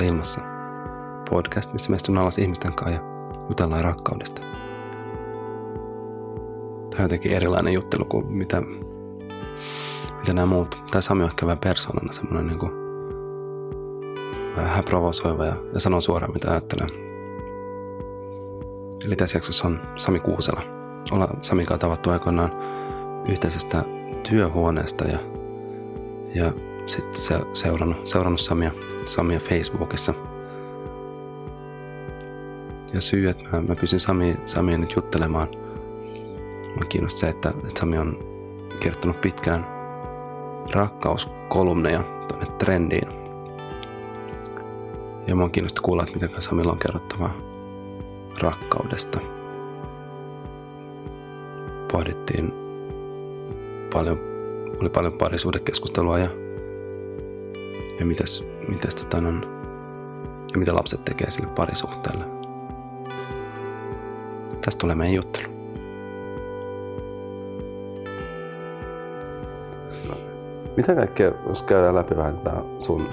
Rakkautta ilmassa. Podcast, missä meistyn alas ihmisten kanssa ja jutellaan rakkaudesta. Tämä on jotenkin erilainen juttelu kuin mitä, mitä nämä muut. Tai Sami on ehkä vähän persoonana semmoinen niin kuin, vähän provosoiva ja, ja sanoo suoraan mitä ajattelee. Eli tässä jaksossa on Sami Kuusela. Ollaan Sami kanssa tavattu aikoinaan yhteisestä työhuoneesta ja, ja sitten se, seurannut, seurannut Samia, Samia Facebookissa. Ja syy, että mä, mä pysyn Sami, Samia nyt juttelemaan, mä kiinnostaa se, että, että Sami on kirjoittanut pitkään rakkauskolumneja tuonne trendiin. Ja mä oon kiinnostunut kuulla, että mitä Samilla on kerrottavaa rakkaudesta. Pohdittiin paljon, oli paljon parisuudekeskustelua ja ja mitäs, mitäs tota on, ja mitä lapset tekee sille parisuhteelle. Tästä tulee meidän juttelu. Mitä kaikkea, jos käydään läpi vähän tätä sun...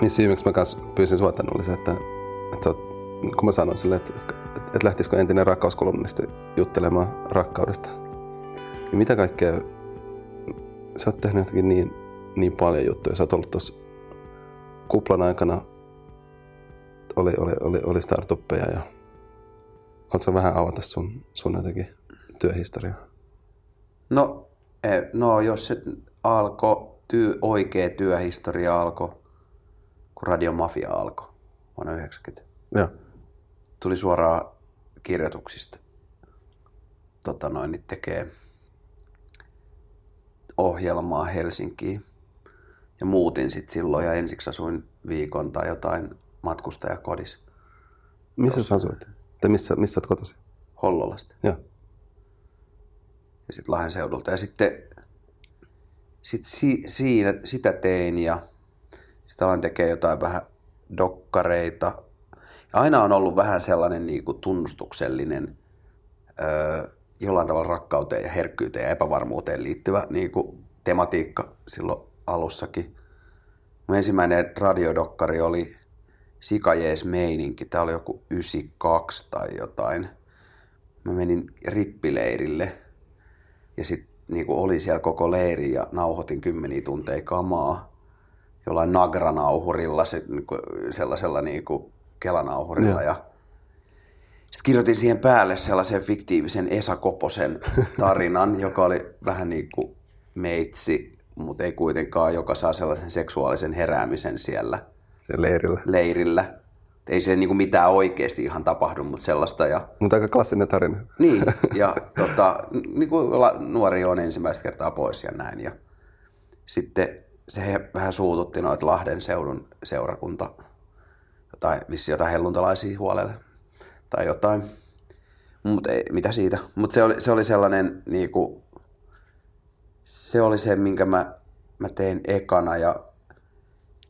Niin syy, miksi mä kanssa pyysin sua tänne, oli se, että, että oot, kun mä sanoin sille, että, että, että lähtisikö entinen rakkauskolumnisti juttelemaan rakkaudesta. Niin mitä kaikkea, sä oot tehnyt jotenkin niin niin paljon juttuja. Sä oot ollut tuossa kuplan aikana, oli, oli, oli, oli startuppeja ja haluatko vähän avata sun, sun jotenkin työhistoriaa? No, e, no jos se alkoi, työ, oikea työhistoria alkoi, kun Radiomafia alkoi vuonna 90. Joo. Tuli suoraan kirjoituksista. Tota noin, niin tekee ohjelmaa Helsinkiin ja muutin sitten silloin ja ensiksi asuin viikon tai jotain matkustajakodissa. Missä sä asuit? Tai missä, missä olet kotosi? Hollolasta. Joo. Ja sitten Lahden seudulta. Ja sitten sit si, siinä, sitä tein ja sitten aloin tekemään jotain vähän dokkareita. Ja aina on ollut vähän sellainen niin kuin tunnustuksellinen, öö, jollain tavalla rakkauteen ja herkkyyteen ja epävarmuuteen liittyvä niin kuin tematiikka silloin alussakin. Mun ensimmäinen radiodokkari oli Sikajees meininki. Tää oli joku 92 tai jotain. Mä menin rippileirille ja sit niinku oli siellä koko leiri ja nauhoitin kymmeniä tunteja kamaa jollain nagranauhurilla, se, niinku, sellaisella niinku kelanauhurilla. Ja. Ja sitten kirjoitin siihen päälle sellaisen fiktiivisen Esa Koposen tarinan, joka oli vähän niin kuin meitsi mutta ei kuitenkaan, joka saa sellaisen seksuaalisen heräämisen siellä Se leirillä. leirillä. Ei se niinku mitään oikeasti ihan tapahdu, mutta sellaista. Ja... Mutta aika klassinen tarina. Niin, ja tota, niin kuin nuori on ensimmäistä kertaa pois ja näin. Ja sitten se vähän suututti noita Lahden seudun seurakunta, jotain, vissi jotain helluntalaisia huolelle tai jotain. Mutta mitä siitä. Mutta se oli, se oli sellainen niinku, se oli se, minkä mä, mä tein ekana ja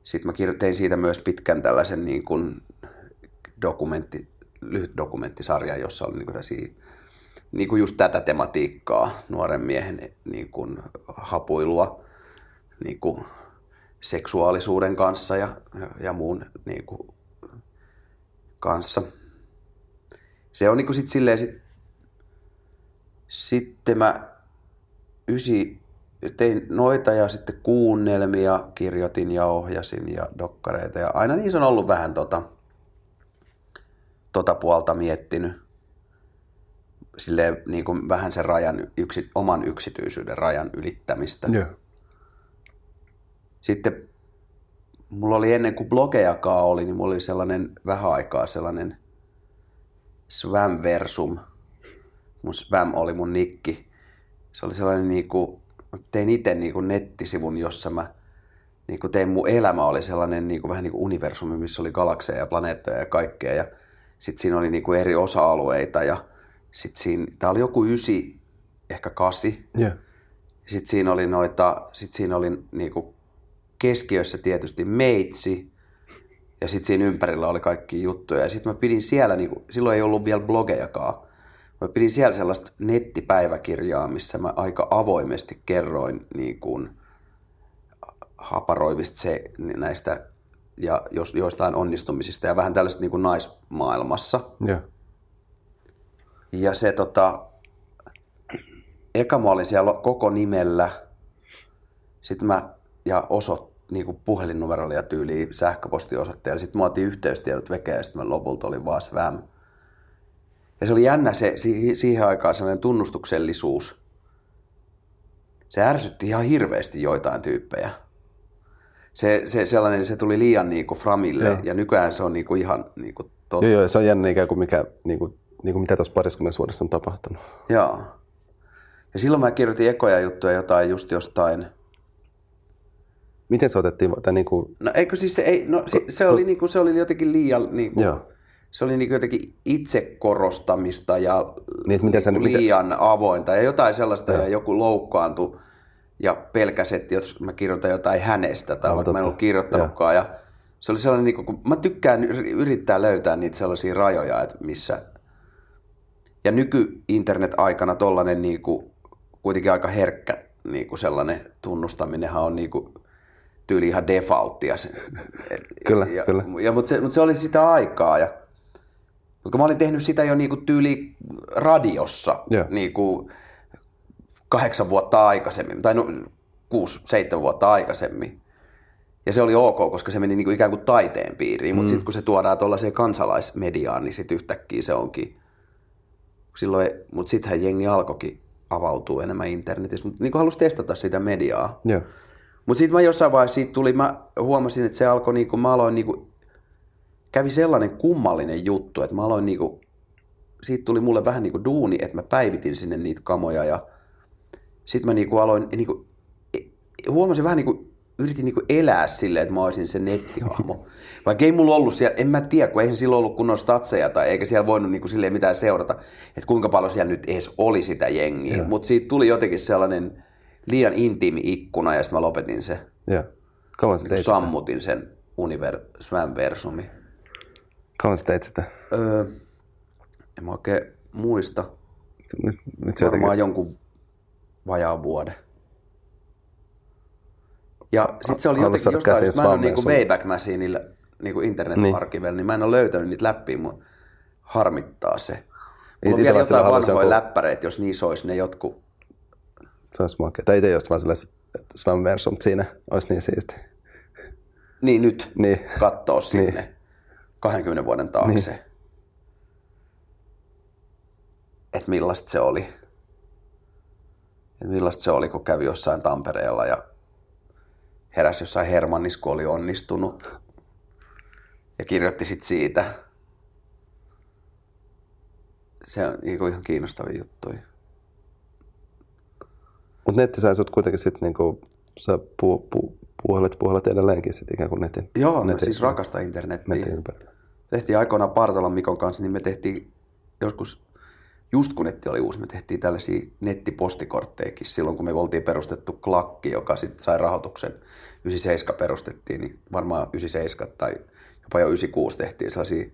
sitten mä tein siitä myös pitkän tällaisen niin kuin dokumentti, lyhyt dokumenttisarja, jossa oli niin kuin tällaisia, niin kuin just tätä tematiikkaa, nuoren miehen niin kuin hapuilua niin kuin seksuaalisuuden kanssa ja, ja muun niin kuin kanssa. Se on niin kuin sit silleen, sit, sitten mä ysi, tein noita ja sitten kuunnelmia kirjoitin ja ohjasin ja dokkareita. Ja aina niissä on ollut vähän tota, tota puolta miettinyt. Silleen niin kuin vähän sen rajan, yksi, oman yksityisyyden rajan ylittämistä. Joo. Sitten mulla oli ennen kuin blogejakaan oli, niin mulla oli sellainen vähän aikaa sellainen Swam-versum. Mun Swam oli mun nikki. Se oli sellainen niin kuin, tein itse niin kuin nettisivun, jossa mä niin kuin tein mun elämä oli sellainen niin kuin, vähän niin kuin universumi, missä oli galakseja ja planeettoja ja kaikkea. Ja sitten siinä oli niin kuin eri osa-alueita ja sitten siinä, tää oli joku ysi, ehkä kasi. Yeah. Sitten siinä oli noita, sitten siinä oli niin kuin keskiössä tietysti meitsi, ja sitten siinä ympärillä oli kaikki juttuja. Ja sitten mä pidin siellä, niin kuin, silloin ei ollut vielä blogejakaan, mä pidin siellä sellaista nettipäiväkirjaa, missä mä aika avoimesti kerroin niin kuin haparoivista se, näistä ja jos, joistain onnistumisista ja vähän tällaista niin kuin naismaailmassa. Joo. Ja se tota, eka mä olin siellä koko nimellä, sitten mä, ja osot, niin kuin puhelinnumerolla ja tyyliin sähköpostiosoitteella. Sitten mä otin yhteystiedot vekeä ja sitten mä lopulta olin vaan Svam. Ja se oli jännä se, si- siihen aikaan sellainen tunnustuksellisuus. Se ärsytti ihan hirveästi joitain tyyppejä. Se, se, sellainen, se tuli liian niin kuin framille Joo. ja nykyään se on niin kuin ihan niin kuin totta. Joo, joo, se on jännä ikään kuin, mikä, niin kuin, niin kuin mitä tuossa parissa vuodessa on tapahtunut. Joo. Ja silloin mä kirjoitin ekoja juttuja jotain just jostain. Miten se otettiin, tai niin kuin, No eikö siis se, ei, no, se, se, oli, niinku, se oli jotenkin liian, niinku, Joo. Se oli niinku jotenkin itsekorostamista ja Niin, miten sä- niinku miten- liian avointa ja jotain sellaista ja joku loukkaantui ja pelkäsi, että jos mä kirjoitan jotain hänestä tai Aivan vaikka mä en ollut kirjoittanutkaan. Ja se oli sellainen, niinku, kun mä tykkään yri- yrittää löytää niitä sellaisia rajoja, että missä... Ja nyky-internet-aikana tollainen niinku, kuitenkin aika herkkä niinku sellainen tunnustaminenhan on niinku, tyyli ihan defaulttia. Kyllä, ja, kyllä. Ja, mutta, se, mutta se oli sitä aikaa. Ja, mutta kun mä olin tehnyt sitä jo niinku tyyli radiossa Joo. niinku kahdeksan vuotta aikaisemmin, tai no, kuusi, seitsemän vuotta aikaisemmin. Ja se oli ok, koska se meni niinku ikään kuin taiteen piiriin, mutta Mm. sitten kun se tuodaan tuollaiseen kansalaismediaan, niin sitten yhtäkkiä se onkin silloin, mutta sittenhän jengi alkoikin avautuu enemmän internetissä, mutta niin halusi testata sitä mediaa. joo. Mutta sitten mä jossain vaiheessa siitä tuli, mä huomasin, että se alkoi, niinku, mä aloin, niinku, kävi sellainen kummallinen juttu, että mä aloin, niinku, siitä tuli mulle vähän niinku duuni, että mä päivitin sinne niitä kamoja ja sitten mä niinku aloin, niinku, e- huomasin vähän niinku, yritin niinku elää silleen, että mä olisin se nettihahmo. Vaikka ei mulla ollut siellä, en mä tiedä, kun eihän silloin ollut kunnon statseja tai eikä siellä voinut niinku silleen mitään seurata, että kuinka paljon siellä nyt edes oli sitä jengiä. Mutta siitä tuli jotenkin sellainen liian intiimi ikkuna ja sitten mä lopetin se Joo. Kauan sä teit sammutin sen univer- Svam-versumi. Kauan sä teit sitä? Öö, en mä oikein muista. Nyt, nyt se Varmaan jotenkin, jonkun vajaa vuoden. Ja sitten se oli jotenkin jostain, käsiin mä en ole niinku. Wayback Machineillä niinku internet-arkivella, niin. mä en ole löytänyt niitä läppiä, mun harmittaa se. Mulla on vielä jotain vanhoja joku- läppäreitä, jos niissä olisi ne jotkut. se olisi makea. Tai itse just vaan silleen, että Svam Verso, mutta siinä olisi niin siisti. Niin nyt Niin. kattoo sinne 20 vuoden taakse. Niin. Että millaista se oli. Et millaista se oli, kun kävi jossain Tampereella ja heräsi jossain Hermannissa, kun oli onnistunut. Ja kirjoitti sit siitä. Se on niinku ihan kiinnostavia juttuja. Mutta netti sai sut kuitenkin sitten niinku, sä pu, pu, puolet, puolet edelleenkin sit ikään kuin netin, Joo, mä netin, siis rakastan internettiä. netin ympärillä. Tehtiin aikoinaan Partolan Mikon kanssa, niin me tehtiin joskus, just kun netti oli uusi, me tehtiin tällaisia nettipostikorttejakin silloin, kun me oltiin perustettu Klakki, joka sitten sai rahoituksen. 97 perustettiin, niin varmaan 97 tai jopa jo 96 tehtiin sellaisia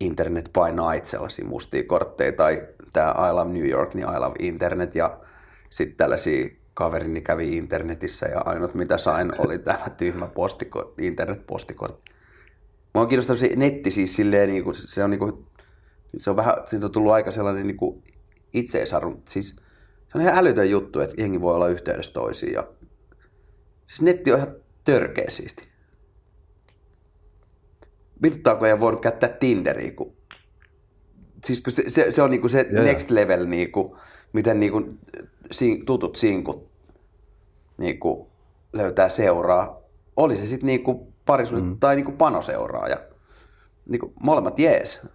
Internet by Night, sellaisia mustia kortteja, tai tämä I Love New York, niin I Love Internet, ja sitten tällaisia kaverini kävi internetissä, ja ainut mitä sain oli tämä tyhmä postiko, internet-postikortti. On kiinnostanut se netti siis silleen, niin kuin, se on niin kuin, se on vähän, siitä on tullut aika sellainen niin kuin itseisarvo. Siis se on ihan älytön juttu, että jengi voi olla yhteydessä toisiin. Ja, siis netti on ihan törkeä siisti. Vituttaa, kun ei voinut käyttää Tinderiä, kun siis kun se, se, se on niinku se Joo. next level, niinku, miten niinku, si, tutut sinkut niinku, löytää seuraa. Oli se sitten niinku parisuhde mm. tai niinku panoseuraa. Ja, niinku, molemmat jees.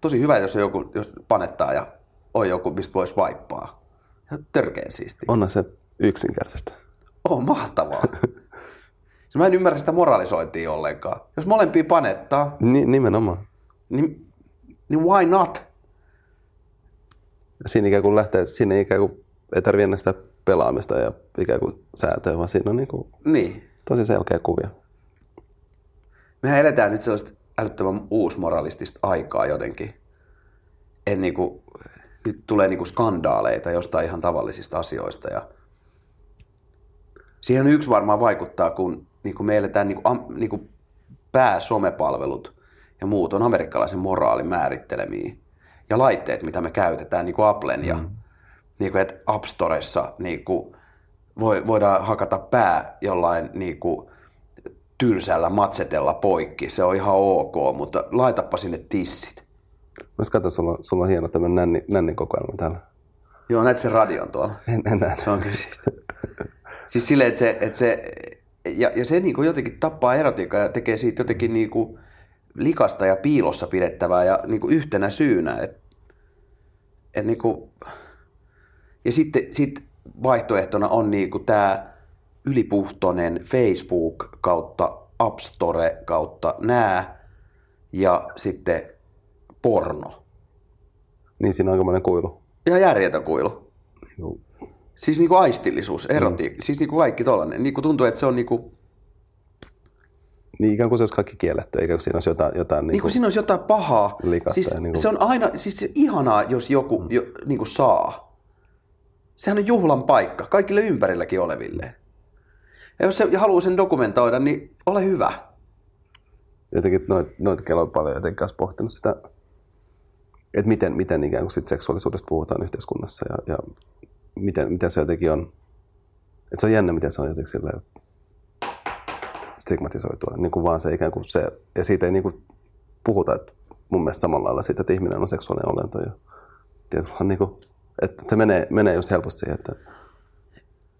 Tosi hyvä, jos on joku jos panettaa ja on joku, mistä voisi vaippaa. Ihan törkeen siisti. Onhan se yksinkertaista. Oh, mahtavaa. mä en ymmärrä sitä moralisointia ollenkaan. Jos molempia panettaa, Ni, nimenomaan. niin, niin why not? Siinä ikään kuin lähtee, siinä ikään kuin ei tarvitse enää sitä pelaamista ja ikään kuin säätöä, vaan siinä on niin kuin Niin. tosi selkeä kuvio. Mehän eletään nyt sellaista älyttömän uusmoralistista aikaa jotenkin. Et niinku, nyt tulee niinku skandaaleita jostain ihan tavallisista asioista. Ja siihen yksi varmaan vaikuttaa, kun niinku me eletään niinku, am, niinku pääsomepalvelut ja muut on amerikkalaisen moraalin määrittelemiä. Ja laitteet, mitä me käytetään, niin kuin Applen ja mm. niin kuin, että App Storessa niin kuin, voi, voidaan hakata pää jollain niin kuin, tylsällä matsetella poikki. Se on ihan ok, mutta laitapa sinne tissit. Mä katson, sulla, sulla on hieno tämmöinen nänni, nännin kokoelma täällä. Joo, näet sen radion tuolla. En, en näe. Se on kyllä siis. siis silleen, että se, että se ja, ja se niin kuin jotenkin tappaa erotiikkaa ja tekee siitä jotenkin niin kuin likasta ja piilossa pidettävää ja niin kuin yhtenä syynä. Et, et niin kuin, ja sitten sit vaihtoehtona on niin kuin tämä ylipuhtoinen Facebook kautta App Store kautta nää ja sitten porno. Niin siinä on aikamoinen kuilu. Ihan järjetön kuilu. Niin Siis niinku aistillisuus, erotiikka, mm. siis niinku kaikki tollanen. Niinku tuntuu, että se on niinku... Niin ikään kuin se olisi kaikki kielletty, eikä siinä olisi jotain... jotain niin kuin siinä olisi jotain pahaa. Likasta siis niin kuin... Se on aina, siis se ihanaa, jos joku jo, niin kuin saa. Sehän on juhlan paikka, kaikille ympärilläkin oleville. Ja jos se haluaa sen dokumentoida, niin ole hyvä. Jotenkin noit kello on paljon jotenkin kanssa pohtinut sitä, että miten, miten ikään kuin sit seksuaalisuudesta puhutaan yhteiskunnassa ja, ja miten, miten se jotenkin on. Että se on jännä, miten se on jotenkin silleen stigmatisoitua. Niin kuin vaan se ikään kuin se, ja siitä ei niin kuin puhuta, että mun mielestä samalla lailla siitä, että ihminen on seksuaalinen olento. Ja, tietysti, niin kuin, että se menee, menee just helposti siihen, että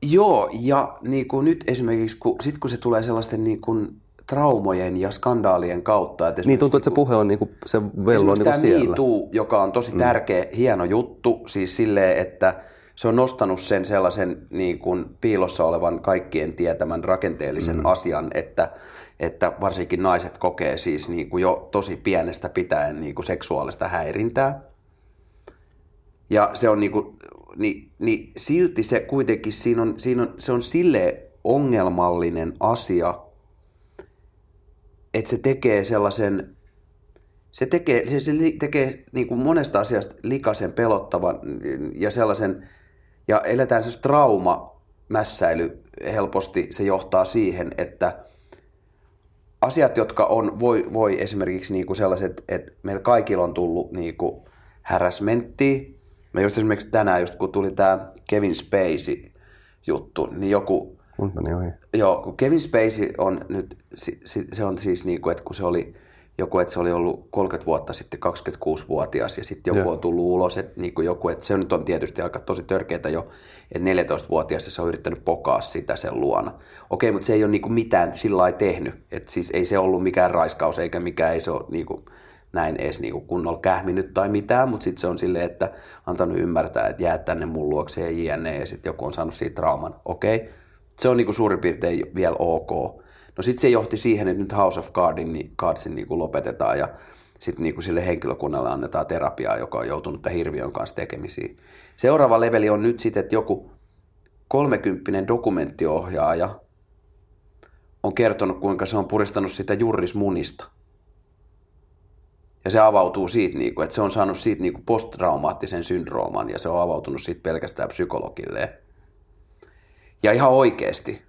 Joo, ja niin kuin nyt esimerkiksi, kun, sit kun se tulee sellaisten niin kuin traumojen ja skandaalien kautta. Että niin tuntuu, että se puhe on niinku, se vello on niinku siellä. Too, joka on tosi tärkeä, mm. hieno juttu, siis silleen, että se on nostanut sen sellaisen niin kuin piilossa olevan kaikkien tietämän rakenteellisen mm. asian, että, että varsinkin naiset kokee siis niin kuin jo tosi pienestä pitäen niin kuin seksuaalista häirintää. Ja se on niin kuin, niin, niin silti se kuitenkin, siinä on, siinä on, se on sille ongelmallinen asia, että se tekee sellaisen, se tekee, se, se tekee niin kuin monesta asiasta likaisen pelottavan ja sellaisen, ja eletään se trauma, mässäily helposti, se johtaa siihen, että asiat, jotka on, voi, voi esimerkiksi niin kuin sellaiset, että meillä kaikilla on tullut niin kuin harassmenttia. Mä just esimerkiksi tänään, just kun tuli tämä Kevin Spacey juttu, niin joku... Mut meni ohi. Joo, kun Kevin Spacey on nyt, se on siis niin kuin, että kun se oli joku, että se oli ollut 30 vuotta sitten 26-vuotias ja sitten joku Joo. on tullut ulos, että niin kuin joku, että se nyt on tietysti aika tosi törkeää jo, että 14-vuotias ja se on yrittänyt pokaa sitä sen luona. Okei, mutta se ei ole niin kuin mitään sillä lailla tehnyt, että siis ei se ollut mikään raiskaus eikä mikään, ei se ole niin kuin näin edes niin kunnolla kähminyt tai mitään, mutta sitten se on silleen, että antanut ymmärtää, että jää tänne mun luokse ja jne, ja sitten joku on saanut siitä trauman. Okei, se on niin suurin piirtein vielä ok. No sitten se johti siihen, että nyt House of Cardin, niin Cardsin niin kuin lopetetaan ja sitten niin kuin sille henkilökunnalle annetaan terapiaa, joka on joutunut tämän hirviön kanssa tekemisiin. Seuraava leveli on nyt sitten, että joku kolmekymppinen dokumenttiohjaaja on kertonut, kuinka se on puristanut sitä jurrismunista. Ja se avautuu siitä, niin kuin, että se on saanut siitä niin kuin posttraumaattisen syndrooman ja se on avautunut siitä pelkästään psykologille. Ja ihan oikeasti,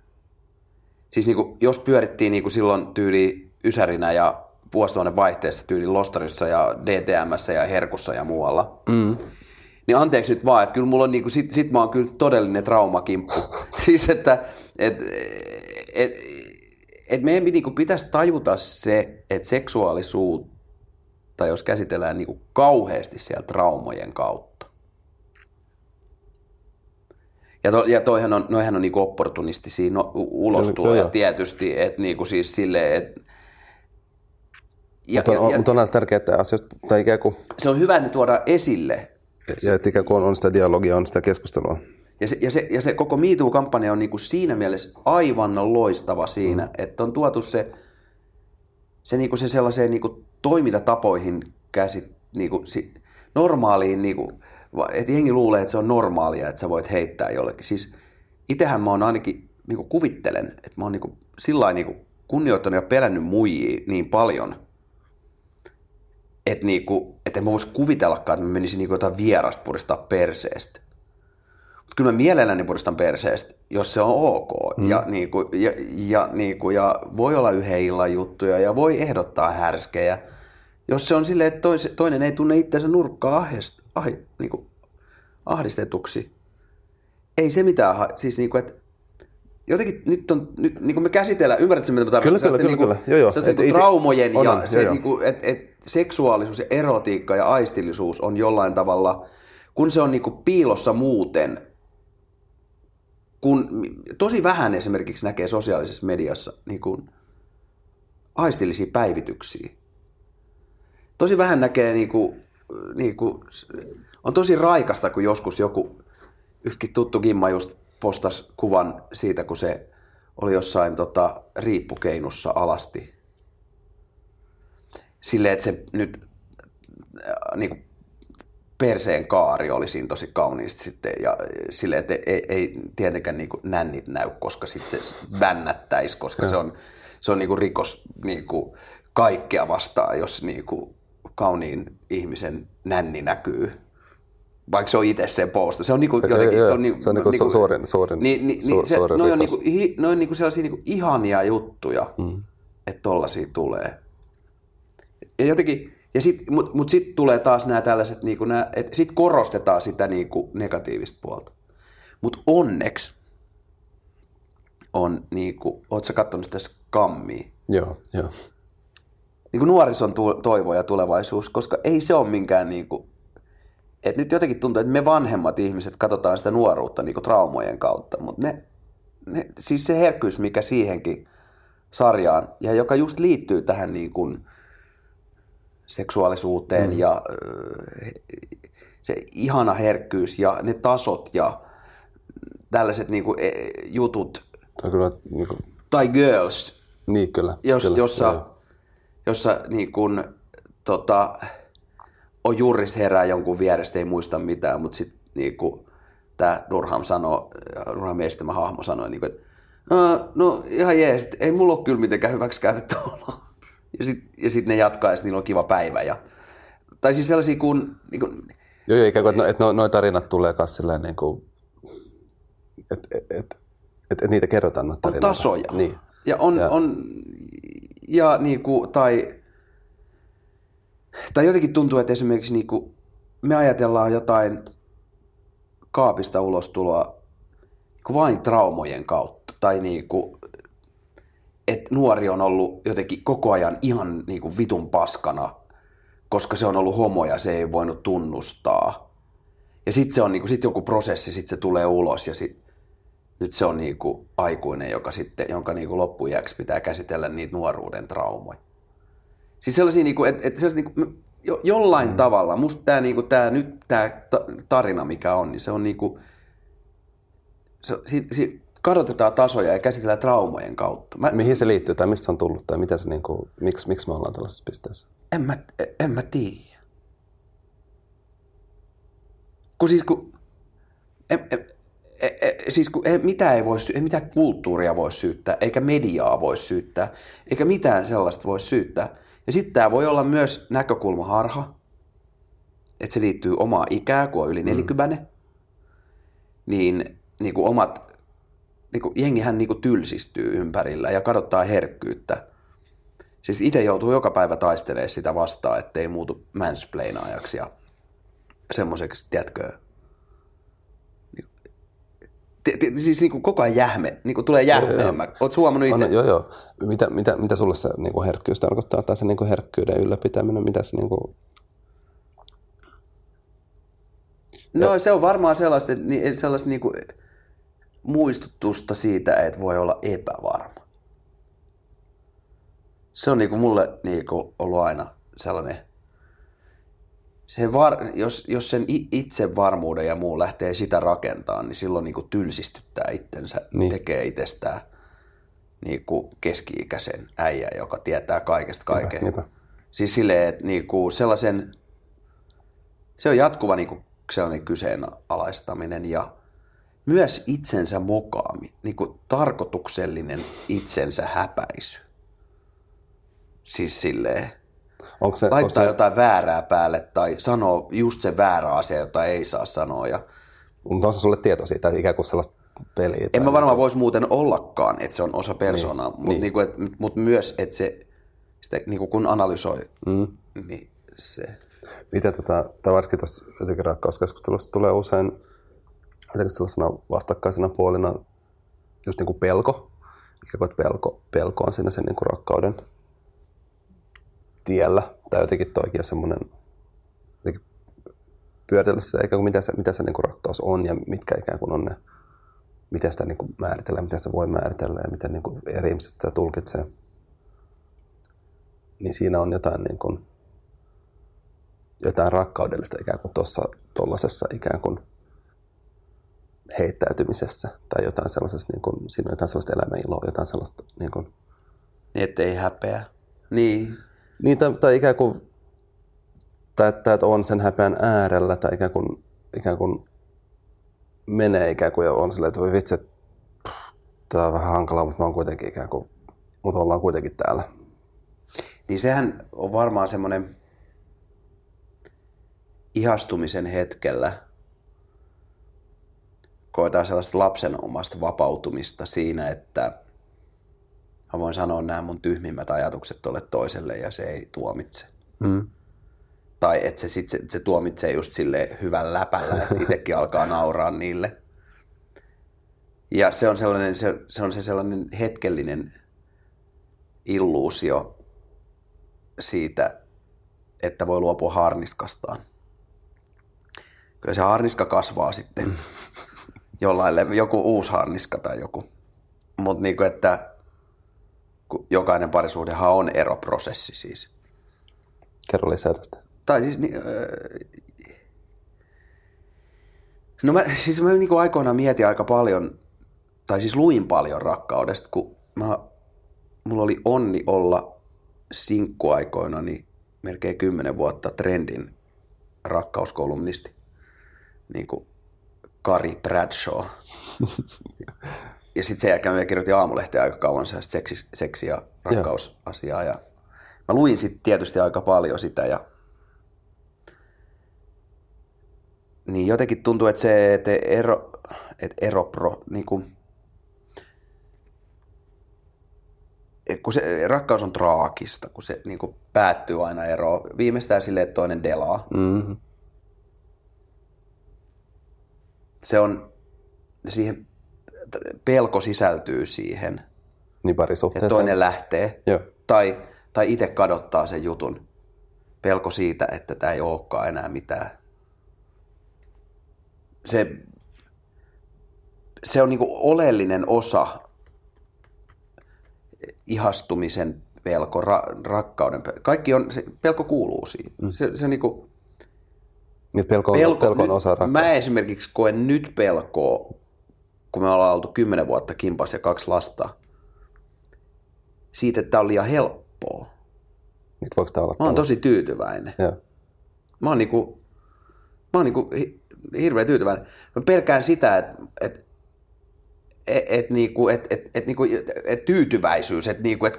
siis niin kuin, jos pyörittiin niin kuin silloin tyyli Ysärinä ja vuosituhannen vaihteessa tyyli Lostarissa ja DTMssä ja Herkussa ja muualla, mm. niin anteeksi nyt vaan, että kyllä mulla on niin kuin, sit, sit mä oon kyllä todellinen traumakimppu. siis että et, et, et meidän niin kuin pitäisi tajuta se, että seksuaalisuutta, jos käsitellään niin kuin kauheasti siellä traumojen kautta, ja, to, ja toihan on, noihän on niinku opportunistisia no, ulostuloja no, tietysti, että niinku siis silleen, että ja, mutta on, ja, mutta on näistä tärkeitä asioita, tai ikään kuin... Se on hyvä, että ne tuodaan esille. Ja että ikään kuin on sitä dialogia, on sitä keskustelua. Ja se, ja se, ja se koko MeToo-kampanja on niinku siinä mielessä aivan loistava siinä, mm. että on tuotu se, se, niinku se sellaiseen niinku toimintatapoihin käsit, niinku, si, normaaliin niinku, että jengi luulee, että se on normaalia, että sä voit heittää jollekin. Siis itehän mä oon ainakin niin kuvittelen, että mä oon niin sillä niin kunnioittanut ja pelännyt muijia niin paljon, että, niin kuin, että en mä vois kuvitellakaan, että mä menisin niin jotain vierasta puristaa perseestä. Kyllä mä mielelläni puristan perseestä, jos se on ok. Mm. Ja, niin kuin, ja, ja, niin kuin, ja voi olla yhden illan juttuja ja voi ehdottaa härskejä. Jos se on silleen, että tois, toinen ei tunne itseänsä nurkkaa ahdist, ah, niin kuin, ahdistetuksi. Ei se mitään, siis niin kuin, että jotenkin nyt on, nyt niin kuin me käsitellään, ymmärrätkö mitä mä tarkoitan? Kyllä, kyllä, niin kyllä, kyllä. Joo, joo. Et, niin traumojen on, ja on, se, joo, niin kuin, et, et, seksuaalisuus ja erotiikka ja aistillisuus on jollain tavalla, kun se on niin kuin piilossa muuten, kun tosi vähän esimerkiksi näkee sosiaalisessa mediassa niin kuin aistillisia päivityksiä. Tosi vähän näkee, niin kuin, niin kuin, on tosi raikasta, kun joskus joku yhtäkin tuttu Gimma just postas kuvan siitä, kun se oli jossain tota, riippukeinussa alasti. Silleen, että se nyt äh, niin kuin perseen kaari oli siinä tosi kauniisti sitten ja silleen, että ei, ei tietenkään niin kuin nännit näy, koska sitten se vännättäisi, koska se on, se on niin kuin rikos niin kuin kaikkea vastaan, jos niin kuin kauniin ihmisen nänni näkyy vaikka se on itse sen posto. Se on niinku jotenkin... Se on, niinku, se on niinku, niinku suoren, suoren, niin, niin, niin, se, suoren noi on, niinku, hi, noi on niinku sellaisia niinku ihania juttuja, mm. että tollaisia tulee. Ja jotenkin, ja sit, mut, mut sitten tulee taas nämä tällaiset, niinku nää, että sitten korostetaan sitä niinku negatiivista puolta. Mutta onneksi on niinku, oot sä katsonut sitä skammia? Joo, joo. Niinku nuorison toivo ja tulevaisuus, koska ei se ole minkään niinku, et nyt jotenkin tuntuu, että me vanhemmat ihmiset katsotaan sitä nuoruutta niin traumojen kautta, mutta ne, ne, siis se herkkyys, mikä siihenkin sarjaan, ja joka just liittyy tähän niin kuin seksuaalisuuteen mm. ja se ihana herkkyys ja ne tasot ja tällaiset niin kuin, e, jutut. Tai, kyllä, niin kuin... tai girls. Niin, kyllä. Jos, kyllä, jossa, kyllä. jossa niin kuin, tota, on juuris herää jonkun vierestä, ei muista mitään, mutta sitten niin tämä Durham sanoo, Durham estämä hahmo sanoi, niin kuin, että no ihan jees, ei mulla ole kyllä mitenkään hyväksi käytetty Ja sitten ja sit ne jatkaa ja sit niillä on kiva päivä. Ja, tai siis sellaisia kuin... Niin kuin joo, joo, ikään kuin, että no, et no, noi tarinat tulee myös silleen niin kuin, että et, et, et, et niitä kerrotaan noita tarinoita. On tasoja. Niin. Ja on, ja, on, ja niin kuin, tai tai jotenkin tuntuu, että esimerkiksi niin kuin me ajatellaan jotain kaapista ulostuloa niin vain traumojen kautta. Tai niin kuin, että nuori on ollut jotenkin koko ajan ihan niin kuin vitun paskana, koska se on ollut homo ja se ei voinut tunnustaa. Ja sitten se on niin kuin, sit joku prosessi, sitten se tulee ulos ja sit, nyt se on niin kuin aikuinen, joka sitten, jonka niin kuin loppuiäksi pitää käsitellä niitä nuoruuden traumoja. Siis sellaisia, niin kuin, että, että sellaisia, niin kuin, jo, jollain mm. tavalla, musta tämä, niin tämä, nyt tämä tarina, mikä on, niin se on niin kuin, se, si, si, kadotetaan tasoja ja käsitellään traumojen kautta. Mä, Mihin se liittyy tai mistä se on tullut tai mitä se, niin kuin, miksi, miksi me ollaan tällaisessa pisteessä? En mä, en mä tiedä. Kun siis kun, en, en, en, siis kun ei, mitä ei voi, ei mitään kulttuuria voi syyttää, eikä mediaa voi syyttää, eikä mitään sellaista voi syyttää. Ja sitten tämä voi olla myös näkökulmaharha, että se liittyy omaa ikää, kun on yli 40. Mm. Niin, niin kuin omat, niin kuin, jengihän niin kuin tylsistyy ympärillä ja kadottaa herkkyyttä. Siis itse joutuu joka päivä taistelemaan sitä vastaan, ettei muutu mansplainaajaksi ja semmoiseksi, tiedätkö, siis niin kuin koko ajan jähme, niin kuin tulee jähmeemmä. Oletko huomannut itse? Joo, joo. Mitä, mitä, mitä sulle se niin kuin herkkyys tarkoittaa, tai se niin kuin herkkyyden ylläpitäminen, mitä se niin kuin... No ja... se on varmaan sellaista, sellaista niin kuin muistutusta siitä, että voi olla epävarma. Se on niin kuin mulle niin kuin ollut aina sellainen se var, jos, jos sen itsevarmuuden ja muu lähtee sitä rakentamaan, niin silloin niin kuin tylsistyttää itsensä, niin. tekee itsestään niin kuin keski-ikäisen äijä, joka tietää kaikesta kaiken. Niinpä, niinpä. Siis silleen, että niin kuin sellaisen, se on jatkuva niin kuin sellainen kyseenalaistaminen ja myös itsensä mokaami, niin kuin tarkoituksellinen itsensä häpäisy. Siis silleen, Onko se, laittaa se... jotain väärää päälle tai sanoo just se väärä asia, jota ei saa sanoa. Ja... Mutta on se sulle tieto siitä, että ikään kuin sellaista peliä. En mä varmaan voisi muuten ollakaan, että se on osa persoonaa, Niin, mutta niin. niinku, et, mut myös, että se, sitä, niinku kun analysoi, Mm. niin se... Miten tota, tai varsinkin tuossa jotenkin rakkauskeskustelussa tulee usein jotenkin sellaisena vastakkaisena puolina just niin kuin pelko. Ikään kuin, pelko, pelko on siinä sen niin kuin rakkauden tiellä. Tai jotenkin toikin on semmoinen jotenkin pyöritellä sitä, ikään kuin mitä se, mitä se niin kuin rakkaus on ja mitkä ikään kuin on ne, miten sitä niin kuin määritellään, miten sitä voi määritellä ja miten niin kuin eri ihmiset sitä tulkitsee. Niin siinä on jotain niin kuin, jotain rakkaudellista ikään kuin tuossa tuollaisessa ikään kuin heittäytymisessä tai jotain sellaisessa, niin kuin, siinä on jotain sellaista elämäniloa, jotain sellaista niin kuin, Niin, ettei häpeä. Niin. niin, tai, tai ikään kuin, tai että, että on sen häpeän äärellä tai ikään kuin, ikään kuin menee ikään kuin ja on silleen, että voi vitsi, tämä on vähän hankalaa, mutta mä oon kuitenkin ikään kuin, mutta ollaan kuitenkin täällä. Niin sehän on varmaan semmoinen ihastumisen hetkellä koetaan sellaista lapsen omasta vapautumista siinä, että mä voin sanoa nämä mun tyhmimmät ajatukset tolle toiselle ja se ei tuomitse. Mm. Tai että se, sit se, se tuomitsee just sille hyvän läpällä, että itsekin alkaa nauraa niille. Ja se on, sellainen, se, se on se sellainen hetkellinen illuusio siitä, että voi luopua harniskastaan. Kyllä se harniska kasvaa sitten jollain, le- joku uusi harniska tai joku. Mutta niinku, että jokainen parisuhdehan on eroprosessi siis. Kerro lisää tästä. Tai siis, niin, öö, no mä, siis mä niin aikoinaan mietin aika paljon, tai siis luin paljon rakkaudesta, kun mä, mulla oli onni olla sinkkuaikoina niin melkein kymmenen vuotta trendin rakkauskolumnisti, niin kuin Kari Bradshaw. ja sitten sen jälkeen mä kirjoitin aamulehteen aika kauan seksi, seksi- ja rakkausasiaa. Ja mä luin sitten tietysti aika paljon sitä ja niin jotenkin tuntuu, että se että ero, että eropro, niin kuin, kun se rakkaus on traagista, kun se niin kuin päättyy aina eroon, viimeistään silleen, että toinen delaa. Mm-hmm. Se on, siihen, pelko sisältyy siihen, Niin että parisuhteessa. toinen lähtee. Joo. Tai, tai itse kadottaa sen jutun. Pelko siitä, että tämä ei olekaan enää mitään. Se, se on niinku oleellinen osa ihastumisen pelko, ra, rakkauden pelko. Kaikki on, se, pelko kuuluu siihen. Mm. Se, se on niinku, Niin pelko on, pelko, pelko on nyt, osa rakkausta. Mä esimerkiksi koen nyt pelkoa, kun me ollaan oltu kymmenen vuotta kimpas ja kaksi lasta, siitä, että tämä on liian helppoa. Nyt voiko tämä olla Mä oon tosi tyytyväinen. Joo. Mä oon niinku, mä oon niinku hi, hirveän tyytyväinen. Mä pelkään sitä, että et, et, et, niinku, et, et, et, niinku, et tyytyväisyys, et, niinku, et,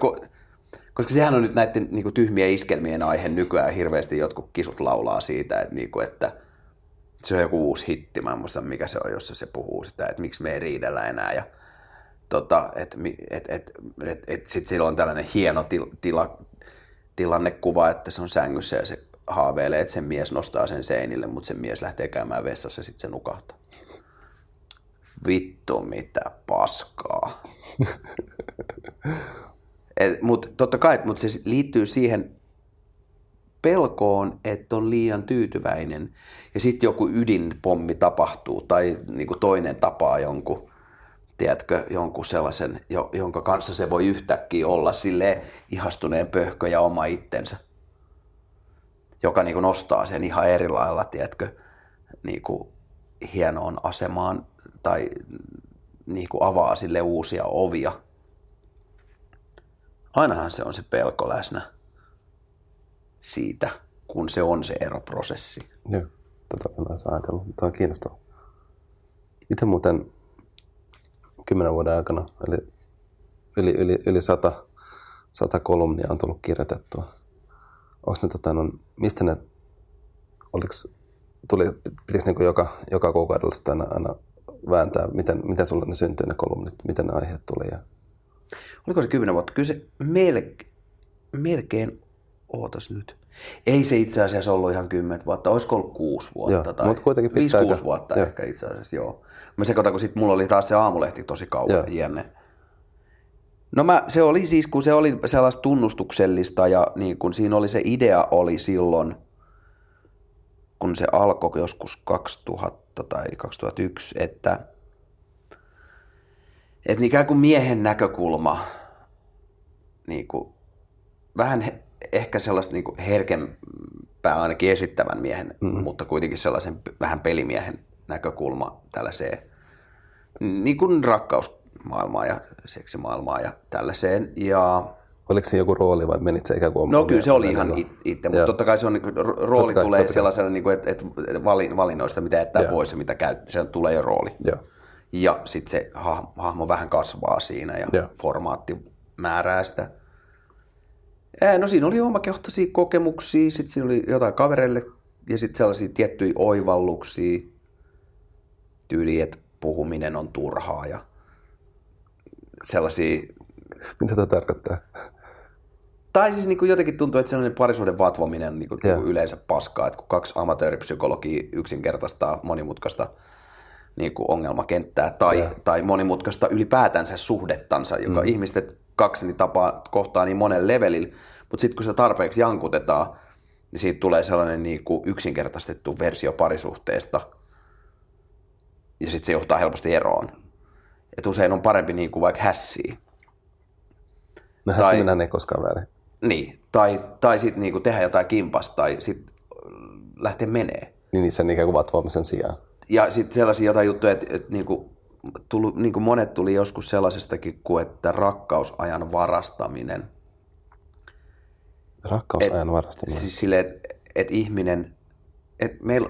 koska sehän on nyt näiden niinku, tyhmien iskelmien aihe nykyään. Hirveästi jotkut kisut laulaa siitä, että, niinku, että se on joku uusi hitti. Mä en muista mikä se on, jossa se puhuu sitä, että miksi me ei riidellä enää. Ja, tota, että et, et, et, et sitten sillä on tällainen hieno til, tila, tilannekuva, että se on sängyssä ja se haaveilee, että sen mies nostaa sen seinille, mutta sen mies lähtee käymään vessassa ja sitten se nukahtaa. Vittu mitä paskaa. Mutta totta kai, mutta se liittyy siihen pelkoon, että on liian tyytyväinen ja sitten joku ydinpommi tapahtuu tai niinku toinen tapaa jonkun, tiedätkö, jonkun sellaisen, jo, jonka kanssa se voi yhtäkkiä olla sille ihastuneen pöhkö ja oma itsensä, joka niinku nostaa sen ihan eri lailla, tiedätkö, niinku hienoon asemaan tai niinku avaa sille uusia ovia. Ainahan se on se pelko läsnä siitä, kun se on se eroprosessi. Joo, tota en olisi ajatellut, mutta on kiinnostavaa. Miten muuten kymmenen vuoden aikana, eli yli, yli, yli sata, sata kolumnia on tullut kirjoitettua. Onko ne, tota, no, mistä ne, oliko, tuli, pitikö niin joka, joka kuukaudella sitä aina, aina vääntää, miten, miten sulle ne syntyi ne kolumnit, miten ne aiheet tuli. Ja... Oliko se kymmenen vuotta? Kyllä se melkein, melkein ootas nyt. Ei se itse asiassa ollut ihan kymmentä vuotta, olisiko ollut kuusi vuotta Joo, tai mutta kuitenkin pitkä viisi, aika. kuusi vuotta Joo. ehkä itse asiassa, joo. Mä sekoitan, kun sit mulla oli taas se aamulehti tosi kauan Joo. jänne. No mä, se oli siis, kun se oli sellaista tunnustuksellista ja niin kun siinä oli se idea oli silloin, kun se alkoi joskus 2000 tai 2001, että, että ikään kuin miehen näkökulma, niin kuin, vähän he, ehkä sellaista niin kuin herkempää ainakin esittävän miehen, mm. mutta kuitenkin sellaisen vähän pelimiehen näkökulma tällaiseen niin kuin rakkausmaailmaan ja seksimaailmaan ja tällaiseen. Ja Oliko se joku rooli vai menit se ikään kuin No kyllä se oli ihan it- itse, mutta totta kai se on, niin kuin, ro- rooli Totta kai, tulee totta sellaisena, niin kuin, että, että valin- valinnoista, mitä jättää Joo. pois ja mitä käy, se tulee jo rooli. Joo. Ja sitten se hah- hahmo vähän kasvaa siinä ja Joo. formaatti määrää sitä. Ää, no siinä oli omakohtaisia kokemuksia, sitten siinä oli jotain kavereille ja sitten sellaisia tiettyjä oivalluksia, tyyli, että puhuminen on turhaa ja sellaisia Mitä tämä tarkoittaa? Tai siis niin kuin jotenkin tuntuu, että sellainen parisuuden vatvominen on niin kuin, kuin yleensä paskaa, että kun kaksi amatööripsykologia yksinkertaistaa monimutkaista niin kuin ongelmakenttää tai, tai monimutkaista ylipäätänsä suhdettansa, joka mm. ihmiset kaksi niin tapaa kohtaa niin monen levelillä, mutta sitten kun se tarpeeksi jankutetaan, niin siitä tulee sellainen niin kuin yksinkertaistettu versio parisuhteesta, ja sitten se johtaa helposti eroon. Et usein on parempi niin kuin vaikka hässiä. No minä ei koskaan väärin. Niin, tai, tai sitten niinku tehdä jotain kimpasta tai sitten lähteä menee. Niin niissä ikään kuin vatvoamisen sijaan. Ja sitten sellaisia jotain juttuja, että, että niinku, tullu, niinku monet tuli joskus sellaisestakin kuin, että rakkausajan varastaminen. Rakkausajan varastaminen. Siis silleen, että, että ihminen, että, meillä,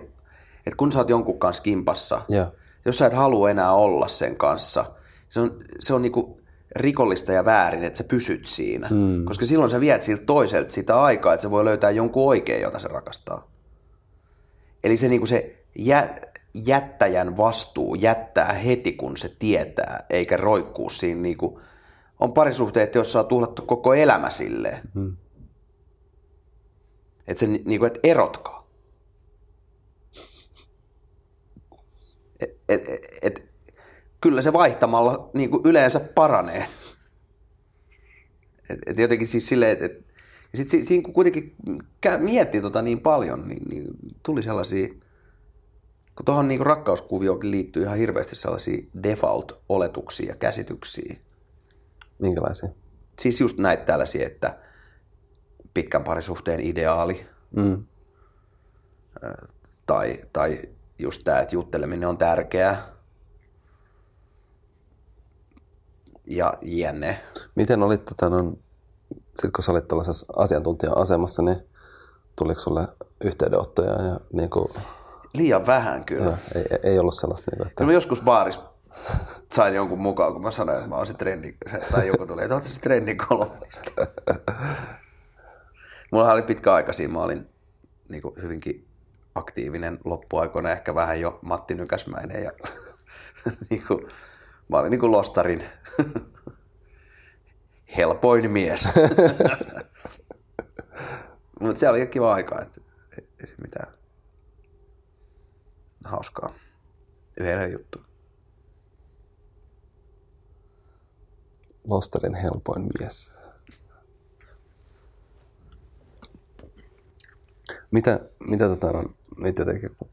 että kun sä oot jonkun kanssa kimpassa, Joo. jos sä et halua enää olla sen kanssa, se on, se on niinku rikollista ja väärin, että sä pysyt siinä. Mm. Koska silloin sä viet siltä toiselta sitä aikaa, että se voi löytää jonkun oikein, jota se rakastaa. Eli se, niinku se jä, jättäjän vastuu jättää heti, kun se tietää, eikä roikkuu siinä. Niinku, on parisuhteet, joissa on tuhlattu koko elämä silleen. Mm. Että se niinku, et erotkaa. Et, et, et, et, kyllä se vaihtamalla niin kuin yleensä paranee. Et, et jotenkin siis silleen, että et, ja sit si- siinä kun kuitenkin kä- mietti tota niin paljon, niin, niin tuli sellaisia, kun tuohon niin rakkauskuvioon liittyy ihan hirveästi sellaisia default-oletuksia ja käsityksiä. Minkälaisia? Siis just näitä tällaisia, että pitkän parisuhteen ideaali, Mm. tai, tai just tämä, että jutteleminen on tärkeää, ja jne. Miten olit, tota, no, sit kun sä olit tällaisessa asiantuntija-asemassa, niin tuliko sulle yhteydenottoja ja niin kuin, Liian vähän kyllä. joo, ei, ei- ei ollut sellaista, niin kuin, että mä joskus baaris sain jonkun mukaan, kun mä sanoin, että mä oon se trendi, tai joku tuli, että oot se trendin kolumnista. Mulla oli pitkä aika siinä, mä olin niin kuin hyvinkin aktiivinen loppuaikoina, ehkä vähän jo Matti Nykäsmäinen ja niin kuin, mä olin niin kuin lostarin helpoin mies. Mutta se oli kiva aika, että ei, ei se mitään hauskaa. Yhden juttu. Losterin helpoin mies. Mitä, mitä tota, no, nyt jotenkin, kun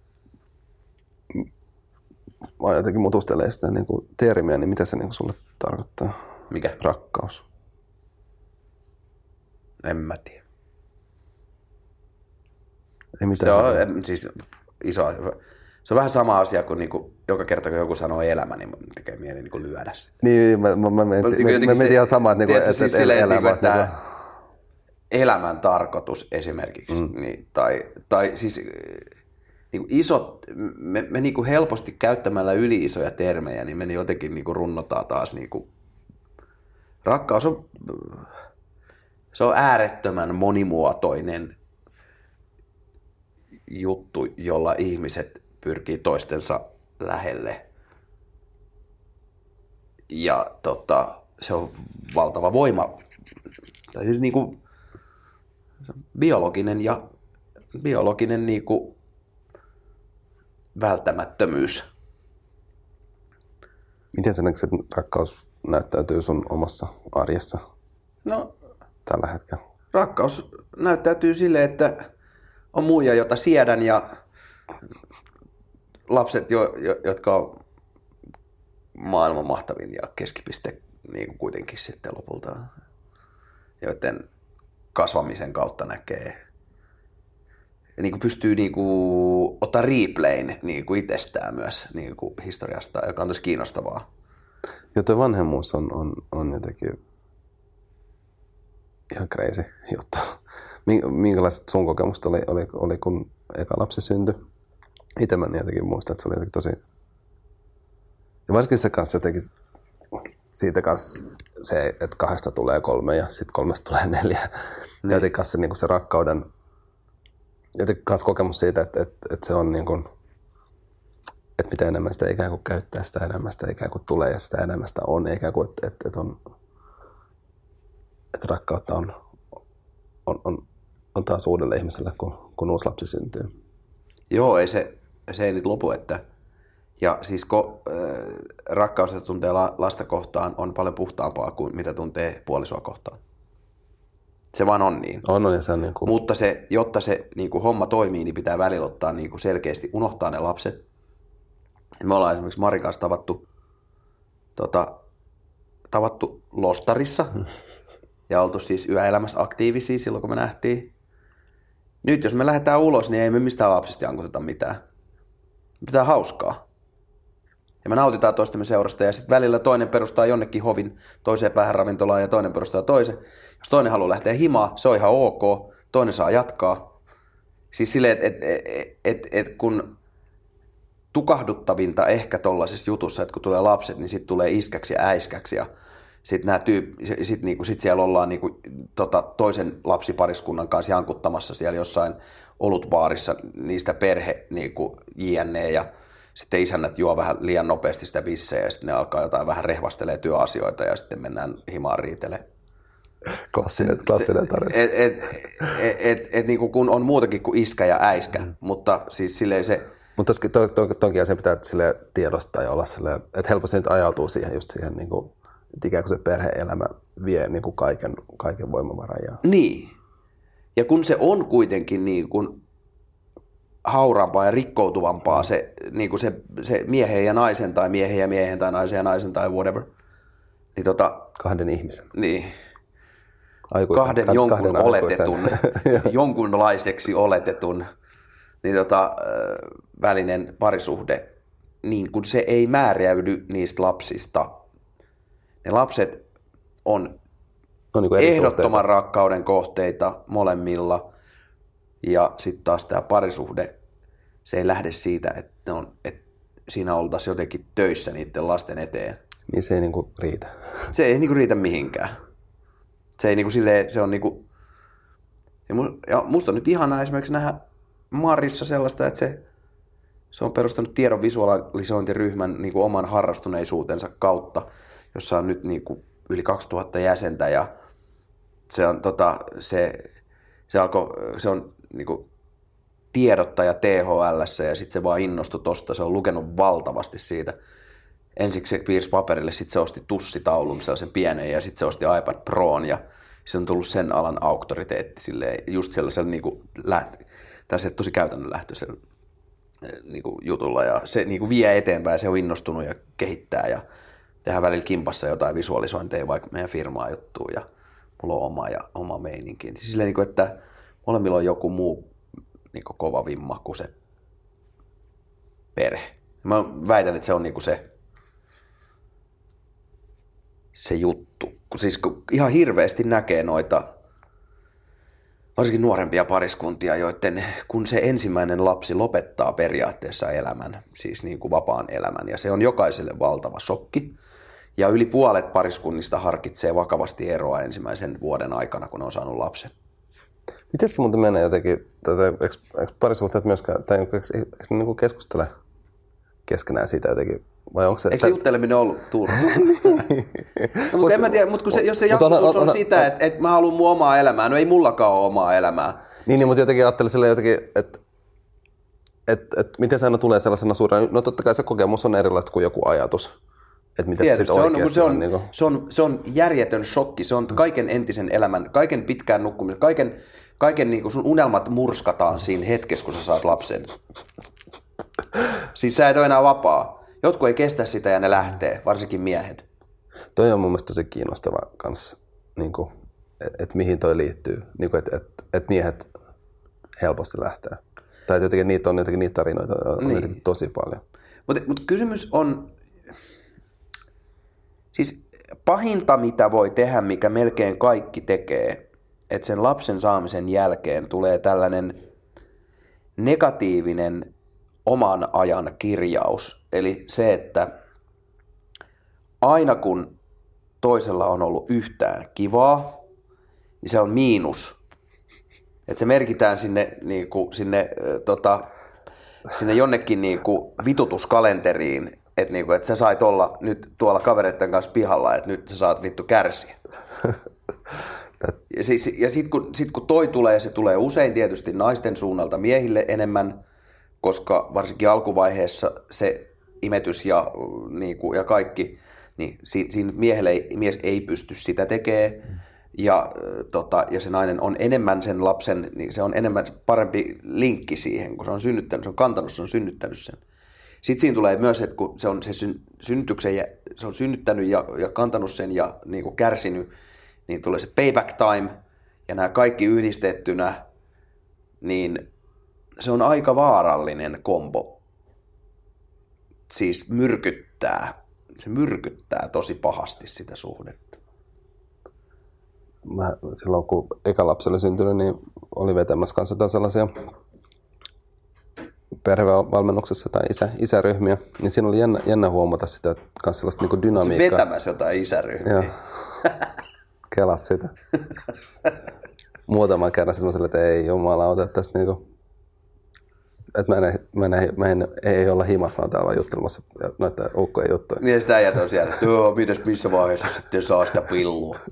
mä jotenkin mutustelee sitä niin kuin termiä, niin mitä se niin kuin sulle tarkoittaa? Mikä? Rakkaus. En mä tiedä. Ei Se mitään. on em, siis iso Se on vähän sama asia kuin niinku, joka kerta, kun joku sanoo elämä, niin mun tekee mieli niinku lyödä sitä. Niin, mä, mä, mä, mä, mä, niinku mä, mä mietin ihan samaa, että, niinku, tiedätkö, että, siis että silleen, elää niinku, että niinku, elämän tarkoitus esimerkiksi, mm. niin, tai, tai siis niin kuin isot, me, me niin kuin helposti käyttämällä yli-isoja termejä, niin me jotenkin niin kuin runnotaan taas niin kuin, rakkaus on, se on äärettömän monimuotoinen juttu, jolla ihmiset pyrkii toistensa lähelle. Ja tota, se on valtava voima. Tai siis niin kuin, biologinen ja biologinen niin kuin, välttämättömyys. Miten se näkee, että rakkaus näyttäytyy sun omassa arjessa No, tällä hetkellä? rakkaus näyttäytyy sille, että on muija, jota siedän ja lapset, jo, jo, jotka on maailman mahtavin ja keskipiste niin kuin kuitenkin sitten lopulta, joiden kasvamisen kautta näkee niin kuin pystyy niin kuin, ottaa replayn niin kuin itsestään myös niin kuin historiasta, joka on tosi kiinnostavaa. Tuo vanhemmuus on, on, on jotenkin ihan crazy juttu. Mi- Minkälaiset sun kokemukset oli, oli, oli, kun eka lapsi syntyi? Itse mä jotenkin muistan, että se oli jotenkin tosi... Ja varsinkin se kanssa jotenkin, siitä kanssa se, että kahdesta tulee kolme ja sitten kolmesta tulee neljä. Niin. Ja jotenkin kanssa se, niin se rakkauden, jotenkin kanssa kokemus siitä, että, että, että se on niin kuin, että mitä enemmän sitä ikään kuin käyttää, sitä enemmän sitä ikään kuin tulee ja sitä enemmän sitä on. Ikään kuin, että, että, että, on, että rakkautta on, on, on, on taas uudelle ihmiselle, kun, kun uusi lapsi syntyy. Joo, ei se, se ei nyt lopu, että ja siis ko, äh, rakkaus, jota tuntee la, lasta kohtaan, on paljon puhtaampaa kuin mitä tuntee puolisoa kohtaan. Se vaan on niin. On, on ja se on niin kuin, Mutta se, jotta se niin kuin homma toimii, niin pitää välillä ottaa niin kuin selkeästi, unohtaa ne lapset. Me ollaan esimerkiksi Marin kanssa tavattu, tota, tavattu Lostarissa ja oltu siis yöelämässä aktiivisia silloin, kun me nähtiin. Nyt jos me lähdetään ulos, niin ei me mistään lapsista jankuteta mitään. Pitää hauskaa. Ja me nautitaan toistemme seurasta ja sitten välillä toinen perustaa jonnekin hovin toiseen päähän ravintolaan ja toinen perustaa toisen. Jos toinen haluaa lähteä himaa, se on ihan ok. Toinen saa jatkaa. Siis silleen, että et, et, et, et kun tukahduttavinta ehkä tollaisessa jutussa, että kun tulee lapset, niin sitten tulee iskäksi ja äiskäksi ja sitten tyyp, sit, niinku, sit siellä ollaan niinku, tota, toisen lapsipariskunnan kanssa jankuttamassa siellä jossain olutbaarissa niistä perhe niinku, jne. ja sitten isännät juo vähän liian nopeasti sitä bissejä ja sitten ne alkaa jotain vähän rehvastelee työasioita ja sitten mennään himaan riitelee. klassinen, klassinen tarina. Et, et, et, et, et, niinku, kun on muutakin kuin iskä ja äiskä, mm. mutta siis silleen se, Mutta to, to, toki asia pitää sille tiedostaa ja olla sille, että helposti nyt ajautuu siihen just siihen, niin kuin, että ikään kuin se perhe-elämä vie niin kuin kaiken, kaiken voimavaran. Ja... Niin. Ja kun se on kuitenkin niin kuin hauraampaa ja rikkoutuvampaa se, niin kuin se, se miehen ja naisen tai miehen ja miehen tai naisen ja naisen tai whatever, niin, tota, Kahden ihmisen. niin Aikuisen, kahden ka- jonkun kahden oletetun, jonkunlaiseksi oletetun niin tota, välinen parisuhde, niin kun se ei määräydy niistä lapsista. Ne lapset on on niin eri ehdottoman suhteita. rakkauden kohteita molemmilla. Ja sitten taas tämä parisuhde, se ei lähde siitä, että, ne on, että siinä oltaisiin jotenkin töissä niiden lasten eteen. Niin se ei niin kuin riitä. Se ei niinku riitä mihinkään. Se ei niinku silleen, se on niinku... Ja musta on nyt ihanaa esimerkiksi nähdä Marissa sellaista, että se, se on perustanut tiedon visualisointiryhmän niinku oman harrastuneisuutensa kautta, jossa on nyt niinku yli 2000 jäsentä ja se on tota, se, se, alkoi, se on niinku tiedottaja THL ja sitten se vaan innostui tosta. Se on lukenut valtavasti siitä. Ensiksi se piirsi paperille, sitten se osti tussitaulun, sellaisen pienen, ja sitten se osti iPad Proon, ja se on tullut sen alan auktoriteetti silleen, just sellaisella niin kuin, läht, tosi käytännönlähtöisellä eh, niin kuin, jutulla, ja se niin kuin, vie eteenpäin, se on innostunut ja kehittää, ja tehdään välillä kimpassa jotain visualisointeja vaikka meidän firmaa juttuun, ja mulla on oma, ja, oma meininki. Siis silleen, niin kuin, että molemmilla on joku muu niin kuin, kova vimma kuin se perhe. Mä väitän, että se on niinku se, se juttu. Siis kun ihan hirveästi näkee noita, varsinkin nuorempia pariskuntia, joiden kun se ensimmäinen lapsi lopettaa periaatteessa elämän, siis niin kuin vapaan elämän, ja se on jokaiselle valtava shokki. Ja yli puolet pariskunnista harkitsee vakavasti eroa ensimmäisen vuoden aikana, kun ne on saanut lapsen. Miten se muuten menee jotenkin, tätä, eikö, eikö parisuhteet myöskään, tai eikö, eikö, eikö ne niin keskustele keskenään siitä jotenkin, vai onko se... Eikö se jutteleminen ollut turhaa? no, mutta en mä tiedä, mutta kun se, jos se Mut on- jatkuvuus on, on- on- sitä, että, että mä haluan mun omaa elämää, no ei mullakaan ole omaa elämää. Niin, niin mutta jotenkin ajattelin silleen jotenkin, että et, et, miten se aina tulee sellaisena suurena, no totta kai se kokemus on erilaista kuin joku ajatus. Että mitä se Tietysti, sitten se on, kun oikeasti se, on, on. niin kuin, se, on, se on järjetön shokki, se on kaiken entisen elämän, kaiken pitkään nukkumisen, kaiken, kaiken niin kuin sun unelmat murskataan siinä hetkessä, kun sä saat lapsen. Siis sä et ole enää vapaa. Jotkut ei kestä sitä ja ne lähtee, varsinkin miehet. toi on mun mielestä tosi kiinnostava kanssa, niin kuin, että et mihin toi liittyy, niin kuin, että et, et miehet helposti lähtee. Tai jotenkin niitä on jotenkin niitä tarinoita on niin. jotenkin tosi paljon. Mutta mut kysymys on, siis pahinta mitä voi tehdä, mikä melkein kaikki tekee, että sen lapsen saamisen jälkeen tulee tällainen negatiivinen oman ajan kirjaus. Eli se, että aina kun toisella on ollut yhtään kivaa, niin se on miinus. Että se merkitään sinne, niinku, sinne, ö, tota, sinne jonnekin niinku, vitutuskalenteriin, että niinku, et sä sait olla nyt tuolla kavereiden kanssa pihalla, että nyt sä saat vittu kärsiä. Ja, siis, ja sitten kun, sit kun toi tulee, se tulee usein tietysti naisten suunnalta miehille enemmän, koska varsinkin alkuvaiheessa se imetys ja, niin kuin, ja kaikki, niin si, siinä miehelle ei, mies ei pysty sitä tekemään. Ja, ö, tota, ja se nainen on enemmän sen lapsen, niin se on enemmän parempi linkki siihen, kun se on synnyttänyt, se on kantanut, se on synnyttänyt sen. Sitten siinä tulee myös, että kun se on se syn, synnytyksen, ja, se on synnyttänyt ja, ja kantanut sen ja niin kuin kärsinyt, niin tulee se payback time ja nämä kaikki yhdistettynä, niin se on aika vaarallinen kombo. Siis myrkyttää, se myrkyttää tosi pahasti sitä suhdetta. Mä, silloin kun eka lapsi oli syntynyt, niin oli vetämässä kanssa sellaisia perhevalmennuksessa tai isä, isäryhmiä, niin siinä oli jännä, jännä huomata sitä kanssa sellaista niin Se dynamiikkaa. vetämässä jotain isäryhmiä. Joo. Kelas sitä. Muutaman kerran sitten mä sanoin, että ei jumalauta, että tästä niinku, että mä en, mä en, mä en, ei olla himas, mä oon täällä vaan juttelemassa noita ukkojen juttuja. Niin ja sitä äijät on siellä, että joo, mitäs missä vaiheessa sitten saa sitä pillua.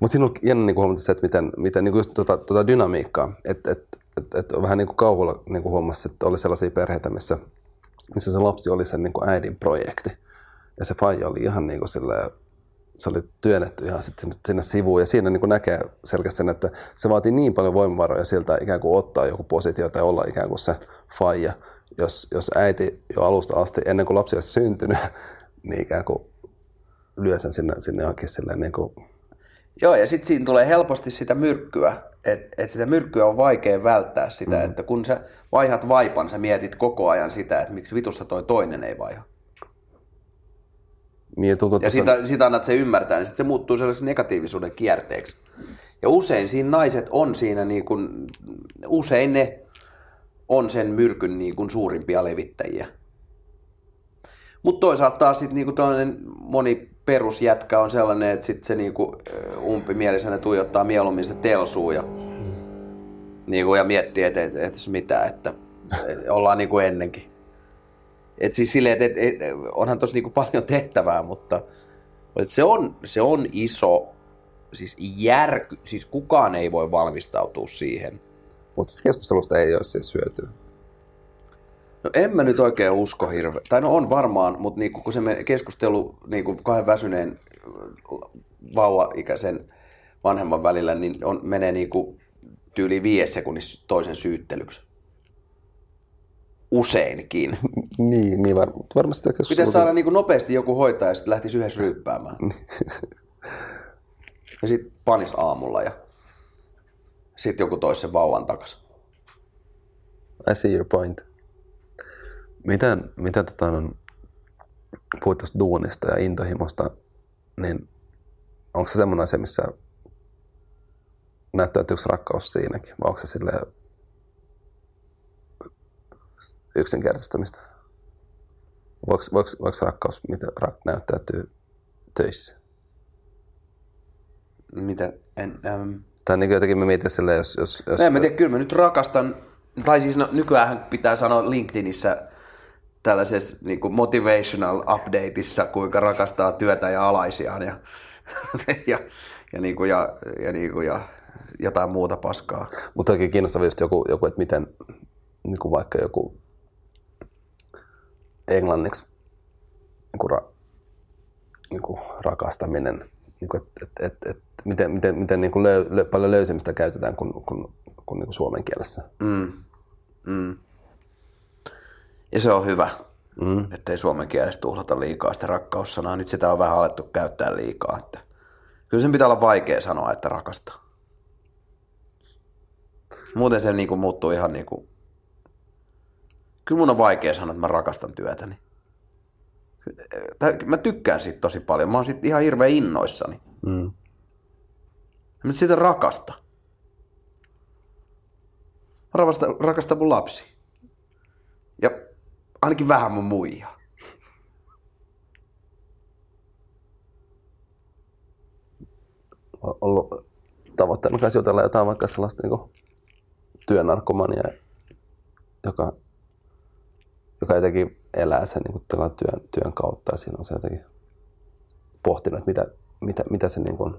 Mutta siinä on jännä niin huomata se, että miten, miten niin just tota, tota dynamiikkaa, että et, et, et vähän niin kuin kauhulla niin kuin huomasi, että oli sellaisia perheitä, missä, missä se lapsi oli sen niin kuin äidin projekti. Ja se faija oli ihan niin kuin silleen, se oli työnnetty ihan sit sinne, sinne sivuun. Ja siinä niin kuin näkee selkeästi sen, että se vaatii niin paljon voimavaroja siltä ikään kuin ottaa joku positio tai olla ikään kuin se faija. Jos, jos äiti jo alusta asti, ennen kuin lapsi olisi syntynyt, niin ikään kuin lyö sen sinne, sinne johonkin silleen niin kuin Joo, ja sitten siinä tulee helposti sitä myrkkyä, että et sitä myrkkyä on vaikea välttää sitä, mm. että kun sä vaihat vaipan, sä mietit koko ajan sitä, että miksi vitussa toi toinen ei vaiha. Niin, tuntuu, Ja sitä, sitä annat se ymmärtää, niin sitten se muuttuu sellaiseksi negatiivisuuden kierteeksi. Ja usein siinä naiset on siinä, niin kuin, usein ne on sen myrkyn niin kuin suurimpia levittäjiä. Mutta toisaalta taas sitten tällainen moni perusjätkä on sellainen, että sitten se niinku umpimielisenä tuijottaa mieluummin se telsuu ja, niinku, ja miettii, että et, et, mitä, että et, ollaan niinku ennenkin. Et siis silleen, että et, et, onhan tossa niinku paljon tehtävää, mutta et se, on, se on iso, siis järky, siis kukaan ei voi valmistautua siihen. Mutta siis keskustelusta ei ole siis hyötyä. No en mä nyt oikein usko hirveän. Tai no on varmaan, mutta niinku, kun se keskustelu niinku kahden väsyneen vauva-ikäisen vanhemman välillä, niin on, menee niinku tyyli viisi sekunnissa toisen syyttelyksi. Useinkin. Niin, niin var, varmasti Pitäisi saada niinku nopeasti joku hoitaa ja sitten lähtisi yhdessä ryyppäämään. ja sitten panis aamulla ja sitten joku toisi sen vauvan takas. I see your point. Miten, mitä tota, on, puhuit tuosta duunista ja intohimosta, niin onko se semmoinen asia, missä näyttäytyykö rakkaus siinäkin, vai onko se sille yksinkertaistamista? Voiko, voiko, voiko rakkaus mitä rak, näyttäytyy töissä? Mitä? En, äm, Tai niin jotenkin mä mietin silleen, jos... jos, jos No en mä tiedä, kyllä mä nyt rakastan, tai siis no, nykyään pitää sanoa LinkedInissä tällaisessa niin kuin motivational updateissa, kuinka rakastaa työtä ja alaisiaan ja, ja, ja, niin kuin, ja, ja, niin kuin, ja jotain muuta paskaa. Mutta oikein kiinnostavaa just joku, joku että miten niin kuin vaikka joku englanniksi niin kuin ra, niin kuin rakastaminen, niin kuin, että et, et, et, miten, miten, miten niin kuin löy, lö, paljon löysemistä käytetään kuin, kuin, kuin, niin kuin suomen kielessä. Mm. Mm. Ja se on hyvä, mm. ettei suomen kielessä tuhlata liikaa sitä rakkaussanaa. Nyt sitä on vähän alettu käyttää liikaa. Että kyllä sen pitää olla vaikea sanoa, että rakastaa. Muuten se niinku muuttuu ihan niinku... Kyllä mun on vaikea sanoa, että mä rakastan työtäni. Mä tykkään siitä tosi paljon. Mä oon siitä ihan hirveän innoissani. Mm. Mä sitä rakasta. Mä rakastan, rakastan mun lapsi. Ja ainakin vähän mun muija. On ollut tavoitteena kanssa jutella jotain vaikka sellaista niin työnarkomania, joka, joka jotenkin elää sen niin kuin, työn, työn kautta ja siinä on se jotenkin pohtinut, mitä, mitä, mitä se niin kuin,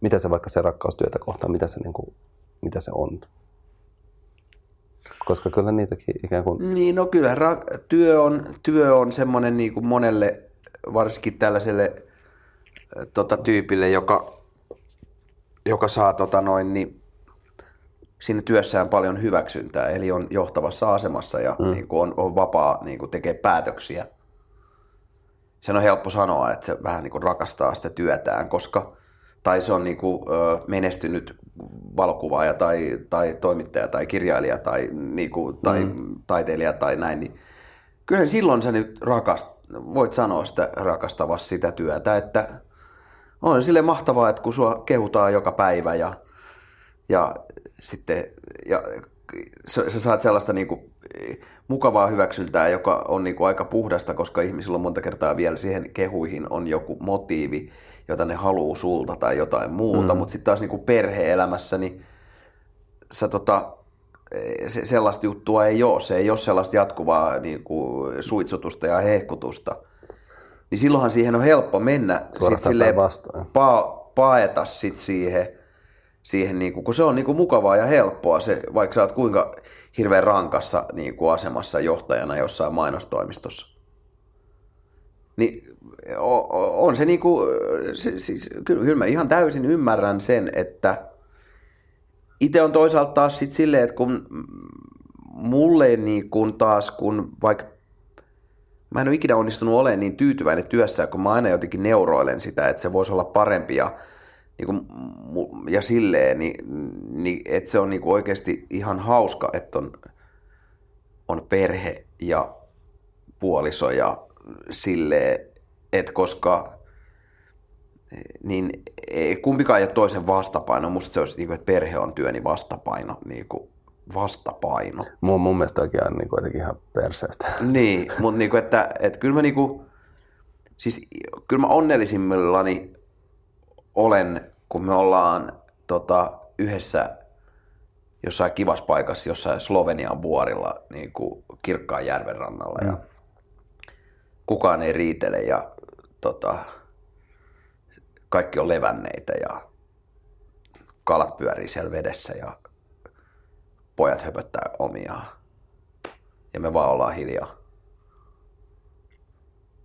mitä se vaikka se rakkaustyötä kohtaan, mitä se, niin kuin, mitä se on. Koska kyllä niitäkin ikään kuin... Niin, no kyllä ra- työ on, työ on semmoinen niin kuin monelle, varsinkin tällaiselle tota, tyypille, joka, joka saa tota noin, niin, siinä työssään paljon hyväksyntää, eli on johtavassa asemassa ja mm. niin kuin on, on vapaa niin kuin tekee päätöksiä. Sen on helppo sanoa, että se vähän niin kuin rakastaa sitä työtään, koska tai se on niin kuin, ö, menestynyt valokuvaaja tai, tai toimittaja tai kirjailija tai, niin kuin, tai mm. taiteilija tai näin, niin kyllä silloin sä nyt rakast, voit sanoa sitä rakastavassa sitä työtä, että on sille mahtavaa, että kun sua kehutaan joka päivä ja, ja sitten ja sä, sä saat sellaista niin kuin, mukavaa hyväksyntää, joka on niin kuin aika puhdasta, koska ihmisillä on monta kertaa vielä siihen kehuihin on joku motiivi, jota ne haluaa sulta tai jotain muuta, mm. mutta sitten taas niin kuin perhe-elämässä, niin sä tota, se, sellaista juttua ei ole. Se ei ole sellaista jatkuvaa niin kuin, suitsutusta ja hehkutusta. Niin silloinhan siihen on helppo mennä sit silleen, pa, paeta sit siihen, siihen niin kuin, kun se on niin kuin mukavaa ja helppoa, se, vaikka sä oot kuinka hirveän rankassa niin kuin asemassa johtajana jossain mainostoimistossa. Niin on se niin kuin, siis, kyllä, kyllä mä ihan täysin ymmärrän sen, että itse on toisaalta taas sit silleen, että kun mulle niin kun taas, kun vaikka mä en ole ikinä onnistunut olemaan niin tyytyväinen työssä, kun mä aina jotenkin neuroilen sitä, että se voisi olla parempi ja, niin kuin, ja silleen, niin, niin että se on niin kuin oikeasti ihan hauska, että on, on perhe ja puoliso ja silleen, että koska niin kumpikaan ei ole toisen vastapaino. Musta se olisi, niin kuin, että perhe on työni vastapaino. Niin kuin vastapaino. Mun, mun mielestä oikein on niin kuin, ihan perseestä. Niin, mutta niin kuin, että, että kyllä mä niin kuin, siis kyllä mä onnellisimmillani olen, kun me ollaan tota, yhdessä jossain kivassa paikassa, jossain Slovenian vuorilla, niin kuin Kirkkaan järven rannalla. Mm. Ja kukaan ei riitele ja tota, kaikki on levänneitä ja kalat pyörii siellä vedessä ja pojat höpöttää omiaan. Ja me vaan ollaan hiljaa.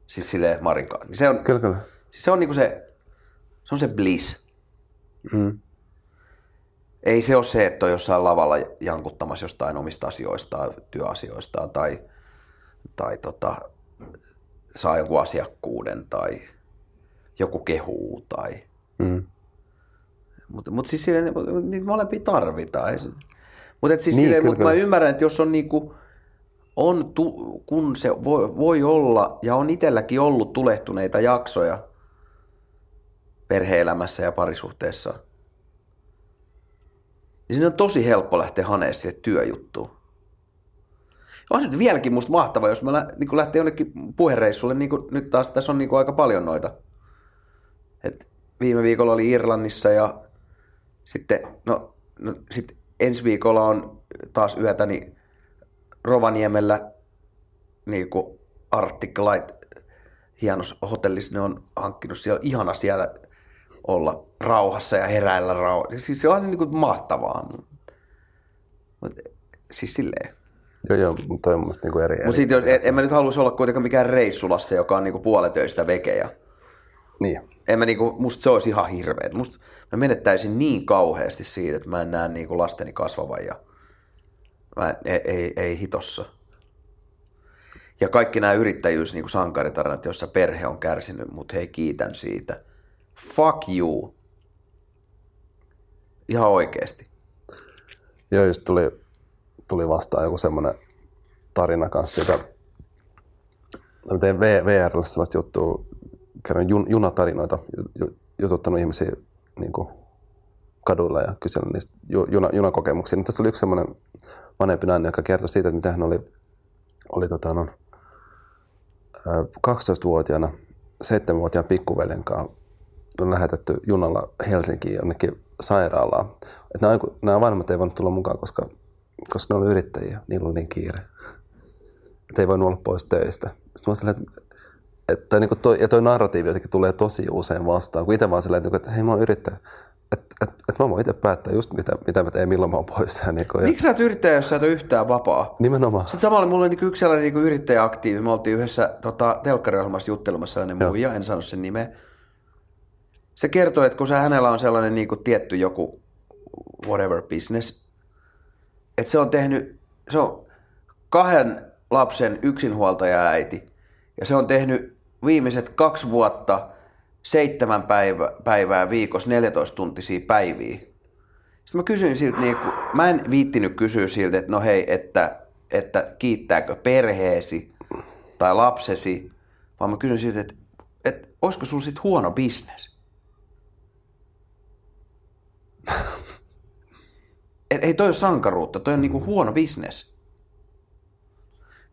Siis silleen Marinkaan. Niin se on, kyllä, kyllä. Siis se on niinku se, se on se bliss. Mm. Ei se ole se, että on jossain lavalla jankuttamassa jostain omista asioistaan, työasioistaan tai, tai tota, saa joku asiakkuuden tai joku kehuu tai... Mm. Mutta mut siis silleen, niitä molempia tarvitaan. Mutta siis niin, mut mä ymmärrän, että jos on niinku, on tu, kun se voi, voi olla, ja on itselläkin ollut tulehtuneita jaksoja perheelämässä ja parisuhteessa, niin siinä on tosi helppo lähteä haneessa siihen työjuttuun. On se nyt vieläkin musta mahtava, jos mä lä, niin lähtee jonnekin puhereissulle, niin nyt taas tässä on niin aika paljon noita. Et viime viikolla oli Irlannissa ja Sitten, no, no sit ensi viikolla on taas yötäni Rovaniemellä niin kuin Arctic Light hienossa hotellissa ne on hankkinut siellä, ihana siellä olla rauhassa ja heräillä rauhassa. Siis se on niin kuin mahtavaa. Mut, siis silleen. Joo, joo, mutta toi on mun mielestä niinku eri. Mutta sitten en, en mä nyt haluaisi olla kuitenkaan mikään reissulassa, joka on niinku puoletöistä vekejä. Niin. En mä niinku, musta se olisi ihan hirveä. Musta mä menettäisin niin kauheasti siitä, että mä en näe niinku lasteni kasvavan ja mä en, ei, ei, ei hitossa. Ja kaikki nämä yrittäjyys niinku sankaritarinat, joissa perhe on kärsinyt, mutta hei kiitän siitä. Fuck you. Ihan oikeesti. Joo, just tuli, tuli vastaan joku semmoinen tarina kanssa, joka mä tein VRlle sellaista juttua, kerron jun, junatarinoita, ju, jututtanut ihmisiä niin kuin kaduilla ja kysellyt niistä ju, juna, junakokemuksia. Niin tässä oli yksi semmoinen vanhempi nainen, joka kertoi siitä, että mitä hän oli, oli tota, no, ää, 12-vuotiaana 7-vuotiaan pikkuveljen kanssa on lähetetty junalla Helsinkiin jonnekin sairaalaan. Et nämä, nämä vanhemmat ei voinut tulla mukaan, koska, koska ne oli yrittäjiä. Niillä oli niin kiire. Että ei voinut olla pois töistä. Sitten mä silleen, että, että niin toi, ja toi narratiivi jotenkin tulee tosi usein vastaan, kun itse vaan silleen, että, että hei mä oon yrittäjä. Että, että, että mä voin itse päättää just mitä, mitä mä teen, milloin mä oon pois. Niin kuin, ja, Miksi sä et yrittäjä, jos sä et ole yhtään vapaa? nimenomaan. Sitten samalla mulla oli niinku yksi sellainen niinku yrittäjäaktiivi. Me oltiin yhdessä tota, telkkariohjelmassa juttelemassa sellainen muija, en sano sen nimeä. Se kertoi, että kun se, hänellä on sellainen niinku tietty joku whatever business, että se on tehnyt, se on kahden lapsen yksinhuoltaja äiti, ja se on tehnyt viimeiset kaksi vuotta seitsemän päivä, päivää viikossa 14 tuntisia päiviä. Sitten mä kysyin siltä, niin kun, mä en viittinyt kysyä siltä, että no hei, että, että kiittääkö perheesi tai lapsesi, vaan mä kysyin siltä, että, että olisiko sulla sit huono bisnes? Et ei toi ole sankaruutta, toi on niinku huono bisnes.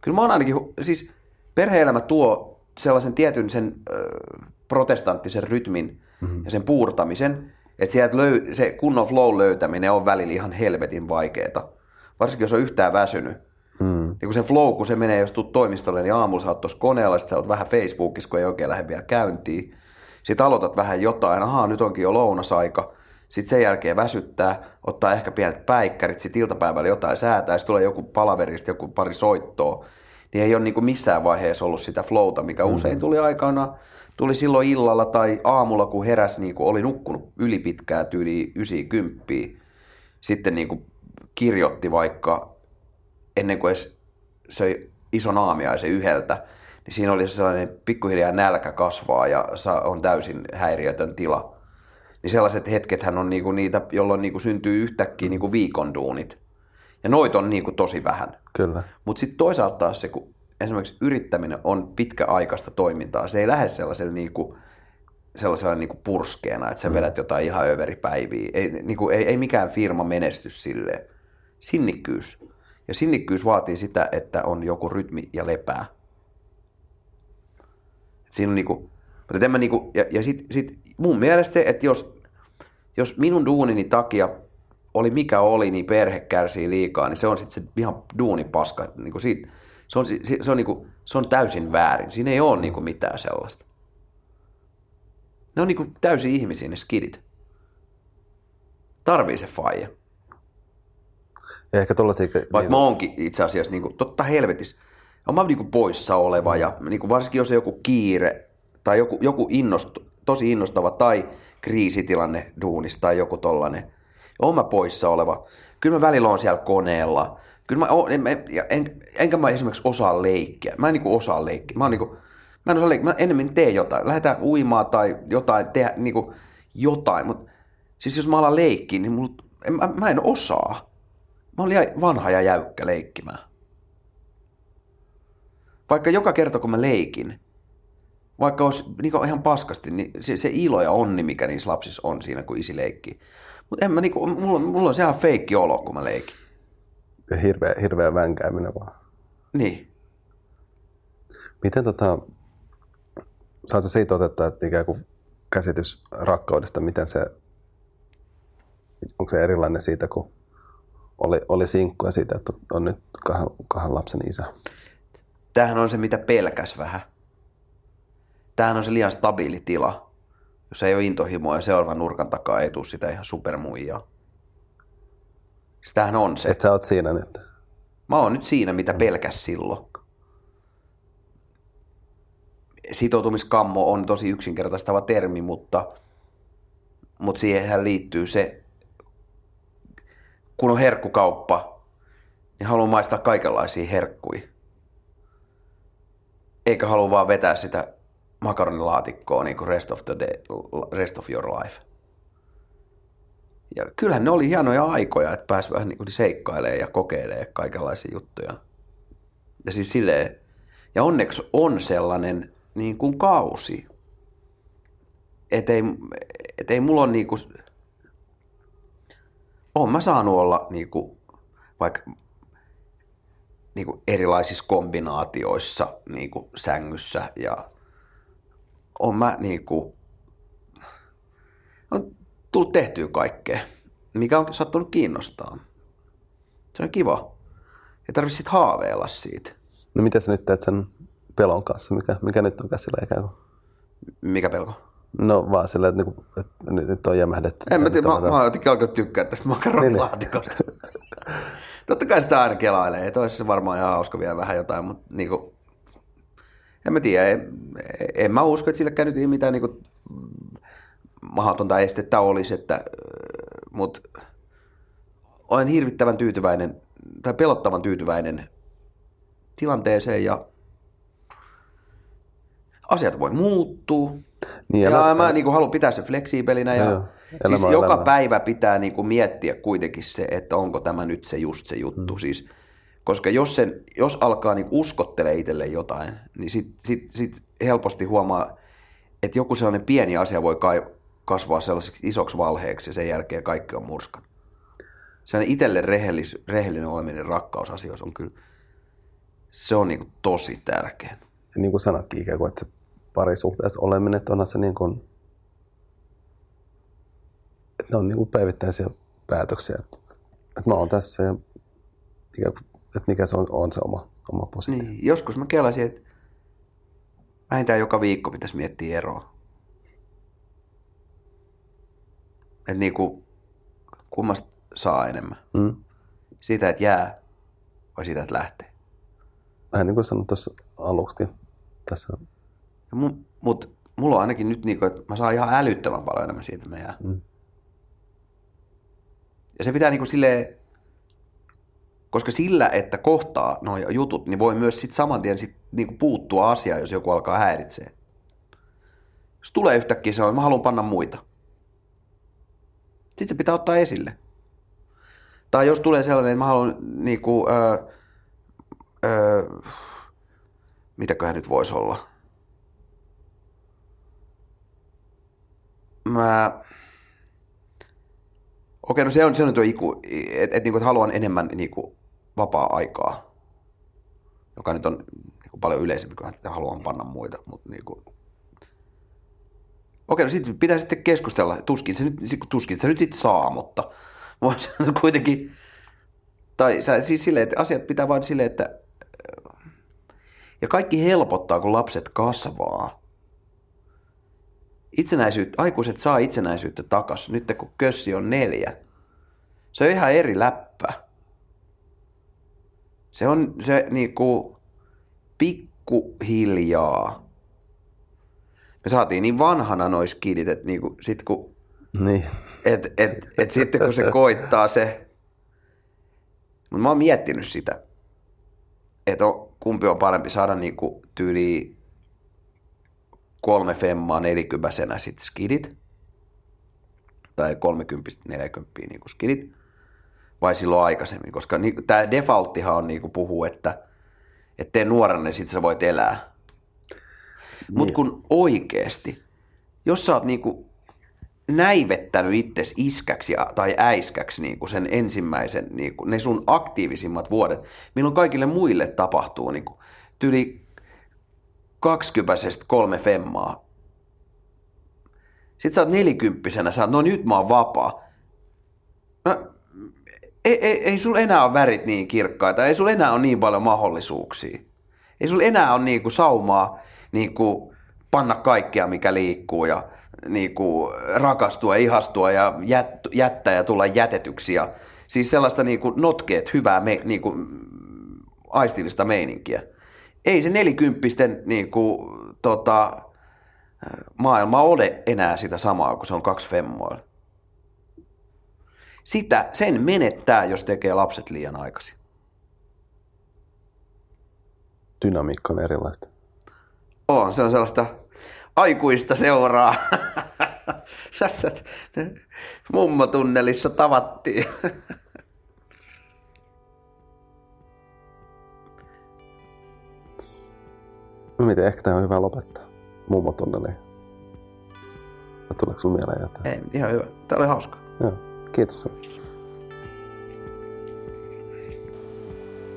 Kyllä mä oon ainakin, siis perhe-elämä tuo sellaisen tietyn sen ö, protestanttisen rytmin mm-hmm. ja sen puurtamisen, että sieltä löy- se kunnon flow löytäminen on välillä ihan helvetin vaikeeta. Varsinkin jos on yhtään väsynyt. Mm. Niin kun se flow, kun se menee, jos tuut toimistolle, niin aamulla sä oot tuossa koneella, sit sä oot vähän Facebookissa, kun ei oikein lähde vielä käyntiin. Sitten aloitat vähän jotain, ahaa, nyt onkin jo lounasaika. Sitten sen jälkeen väsyttää, ottaa ehkä pienet päikkärit, sitten iltapäivällä jotain säätää, sitten tulee joku palaveri, sitten joku pari soittoa. Niin ei ole niin kuin missään vaiheessa ollut sitä flowta, mikä mm-hmm. usein tuli aikana, tuli silloin illalla tai aamulla, kun heräs, niin kuin oli nukkunut ylipitkää tyyli 90. Sitten niin kuin kirjoitti vaikka ennen kuin edes söi ison aamiaisen yhdeltä, niin siinä oli sellainen pikkuhiljaa nälkä kasvaa ja on täysin häiriötön tila. Niin sellaiset hetkethän on niinku niitä, jolloin niinku syntyy yhtäkkiä niinku viikon duunit. Ja noit on niinku tosi vähän. Kyllä. Mutta sitten toisaalta taas se, kun esimerkiksi yrittäminen on pitkäaikaista toimintaa, se ei lähde sellaisella niinku, sellaisella niinku purskeena, että sä vedät jotain ihan överipäiviä. Ei, niinku, ei, ei mikään firma menesty silleen. Sinnikkyys. Ja sinnikkyys vaatii sitä, että on joku rytmi ja lepää. Et siinä on niinku, mutta en mä niinku, ja, ja sit, sit mun mielestä se, että jos, jos minun duunini takia oli mikä oli, niin perhe kärsii liikaa, niin se on sitten se ihan duunipaska. Niinku siitä, se, on, se, se, on niinku, se on täysin väärin. Siinä ei ole niinku mitään sellaista. Ne on niinku täysin ihmisiä ne skidit. Tarvii se faija. Ja ehkä tollaisia... Vaikka mä oonkin itse asiassa, niin kuin, totta helvetis, on mä niin kuin poissa oleva ja niin kuin varsinkin jos on joku kiire tai joku, joku innost, tosi innostava tai kriisitilanne duunissa tai joku tollanen, on mä poissa oleva. Kyllä mä välillä on siellä koneella. Kyllä mä oon, en, en, en, enkä mä esimerkiksi osaa leikkiä. Mä en niin kuin osaa leikkiä. Mä, oon niin kuin, mä en osaa leikkiä. Mä enemmän teen jotain. Lähdetään uimaan tai jotain, tehdä niin kuin jotain. Mutta siis jos mä alan leikkiä, niin mulla, en, mä, mä en osaa. Mä olin liian vanha ja jäykkä leikkimään. Vaikka joka kerta kun mä leikin, vaikka olisi niin ihan paskasti, niin se, se ilo ja onni, mikä niissä lapsissa on siinä, kun isi leikkii. Mutta en mä niinku, mulla, mulla on se ihan feikki olo, kun mä leikin. Ja hirveä, hirveä vänkääminen vaan. Niin. Miten tota, saat siitä otetta, että ikään kuin käsitys rakkaudesta, miten se onko se erilainen siitä, kun oli, oli sinkku ja siitä, että on nyt kahden, kahden lapsen isä? Tämähän on se, mitä pelkäs vähän. Tämähän on se liian stabiili tila, jos ei ole intohimoa ja seuraavan nurkan takaa ei tule sitä ihan supermuijaa. Sitähän on se. Että sä oot siinä nyt. Mä oon nyt siinä, mitä pelkäs silloin. Sitoutumiskammo on tosi yksinkertaistava termi, mutta, mutta siihen liittyy se, kun on herkkukauppa, niin haluan maistaa kaikenlaisia herkkuja. Eikä halua vaan vetää sitä makaronilaatikkoa niin kuin rest of, the day, rest of your life. Ja kyllähän ne oli hienoja aikoja, että pääsi vähän niin kuin seikkailemaan ja kokeilemaan kaikenlaisia juttuja. Ja siis silleen, ja onneksi on sellainen niin kuin kausi. Että ei, et ei mulla ole niin kuin, on mä saanut olla niin kuin, vaikka niin kuin erilaisissa kombinaatioissa niin kuin sängyssä ja on mä niin kuin, on tullut tehtyä kaikkea, mikä on sattunut kiinnostaa. Se on kiva. Ei tarvitse sitten haaveilla siitä. No miten sä nyt teet sen pelon kanssa? Mikä, mikä nyt on käsillä ikään kuin? Mikä pelko? No vaan silleen, että, niinku, että nyt, nyt on jämähdetty. En mä tiedä, mä, mä on- oon jotenkin alkanut tykkää tästä makaronilaatikosta. Totta kai sitä aina kelailee. Toisessa varmaan ihan hauska vielä vähän jotain, mutta niinku, en mä tiedä. En, en mä usko, että sillekään nyt ei mitään niinku, mahdotonta estettä olisi, että, mutta olen hirvittävän tyytyväinen tai pelottavan tyytyväinen tilanteeseen ja asiat voi muuttua. Niin, ja elä- mä, mä niin kuin haluan pitää se fleksiibelinä ja Joo, siis elämä joka elämää. päivä pitää niin kuin miettiä kuitenkin se, että onko tämä nyt se just se juttu. Mm. Siis, koska jos, sen, jos alkaa niin uskottelee itselle jotain, niin sit, sit, sit helposti huomaa, että joku sellainen pieni asia voi kai, kasvaa sellaiseksi isoksi valheeksi ja sen jälkeen kaikki on murskan. Sellainen itselle rehellis, rehellinen oleminen rakkausasioissa on kyllä, se on niin kuin tosi tärkeää. Niin kuin sanatkin ikään kuin, että se parisuhteessa oleminen, että onhan se niin kuin, että ne on niin kuin päivittäisiä päätöksiä, että, että mä oon tässä ja mikä, että mikä se on, on se oma, oma positio. Niin, joskus mä kelasin, että vähintään joka viikko pitäisi miettiä eroa. Että niinku, kummasta saa enemmän. Mm. Siitä, että jää vai siitä, että lähtee. Vähän niin kuin sanoin tuossa aluksikin. Tässä Ja mu, mut mulla on ainakin nyt niinku, että mä saan ihan älyttömän paljon enemmän siitä, että mä jään. Mm. Ja se pitää niinku silleen, koska sillä, että kohtaa nuo jutut, niin voi myös sit saman tien sit niinku puuttua asiaan, jos joku alkaa häiritsee. Jos tulee yhtäkkiä se on, mä haluan panna muita. Sitten se pitää ottaa esille. Tai jos tulee sellainen, että mä haluan niinku, öö, öö, mitäköhän nyt voisi olla. Mä, Okei, no se on, se on tuo iku, että et, niinku, et haluan enemmän niinku, vapaa-aikaa, joka nyt on niinku, paljon yleisempi kuin että haluan panna muita. Mutta, niinku. Okei, no sitten pitää sitten keskustella. Tuskin se nyt, tuskin se nyt sit saa, mutta kuitenkin, tai siis silleen, että asiat pitää vain silleen, että ja kaikki helpottaa, kun lapset kasvaa. Itsenäisyyttä, aikuiset saa itsenäisyyttä takas, nyt kun kössi on neljä. Se on ihan eri läppä. Se on se niinku pikkuhiljaa. Me saatiin niin vanhana nois kidit, että niinku, sit kun, niin. et, et, et sitten kun se koittaa se, mutta mä oon miettinyt sitä, että on, kumpi on parempi saada niinku tyyli kolme femmaa nelikymäisenä sit skidit, tai 30 40 niinku skidit, vai silloin aikaisemmin, koska niinku, tämä defaulttihan on niinku puhuu, että et tee nuorena, niin sit sä voit elää. Mutta kun oikeesti, jos sä oot niinku näivettänyt itses iskäksi tai äiskäksi niinku sen ensimmäisen, niinku, ne sun aktiivisimmat vuodet, milloin kaikille muille tapahtuu niinku, tyli kaksikypäisestä kolme femmaa. Sitten sä oot nelikymppisenä, sä oot, no nyt mä oon vapaa. No, ei, ei, ei sulla enää ole värit niin kirkkaita, ei sulla enää ole niin paljon mahdollisuuksia. Ei sulla enää ole niinku saumaa niinku panna kaikkea, mikä liikkuu ja niinku rakastua, ihastua ja jät, jättää ja tulla jätetyksi. Ja, siis sellaista niinku notkeet, hyvää me, niinku, aistivista meininkiä. Ei se nelikymppisten niinku, tota, maailma ole enää sitä samaa kuin se on kaksi femmoilla. Sitä, sen menettää, jos tekee lapset liian aikaisin. Dynamiikka on erilaista. On, se on sellaista aikuista seuraa. Mummotunnelissa tavattiin. No miten, ehkä tämä on hyvä lopettaa. Mummotunneliin. Tuleeko sun mieleen jotain? Ei, ihan hyvä. Tämä oli hauska. Joo, kiitos.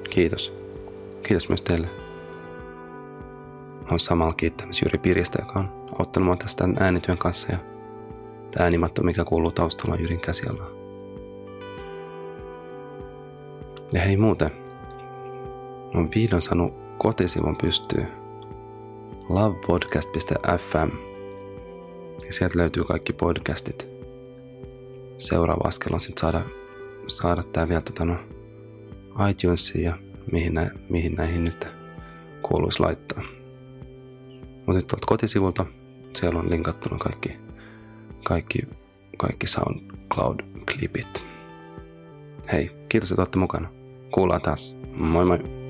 Kiitos. Kiitos myös teille. Olen samalla kiittämässä Jyri Piristä, joka on auttanut minua tästä äänityön kanssa ja tämä äänimatto, mikä kuuluu taustalla Jyrin käsialaa. Ja hei muuten, olen vihdoin saanut kotisivun pystyy lovepodcast.fm ja sieltä löytyy kaikki podcastit. Seuraava askel on sitten saada, saada tämä vielä tota, no, iTunesiin ja mihin, nä, mihin näihin nyt kuuluisi laittaa. Mutta nyt tuolta kotisivulta, siellä on linkattuna kaikki, kaikki, kaikki SoundCloud-klipit. Hei, kiitos, että olette mukana. Kuullaan taas. Moi moi!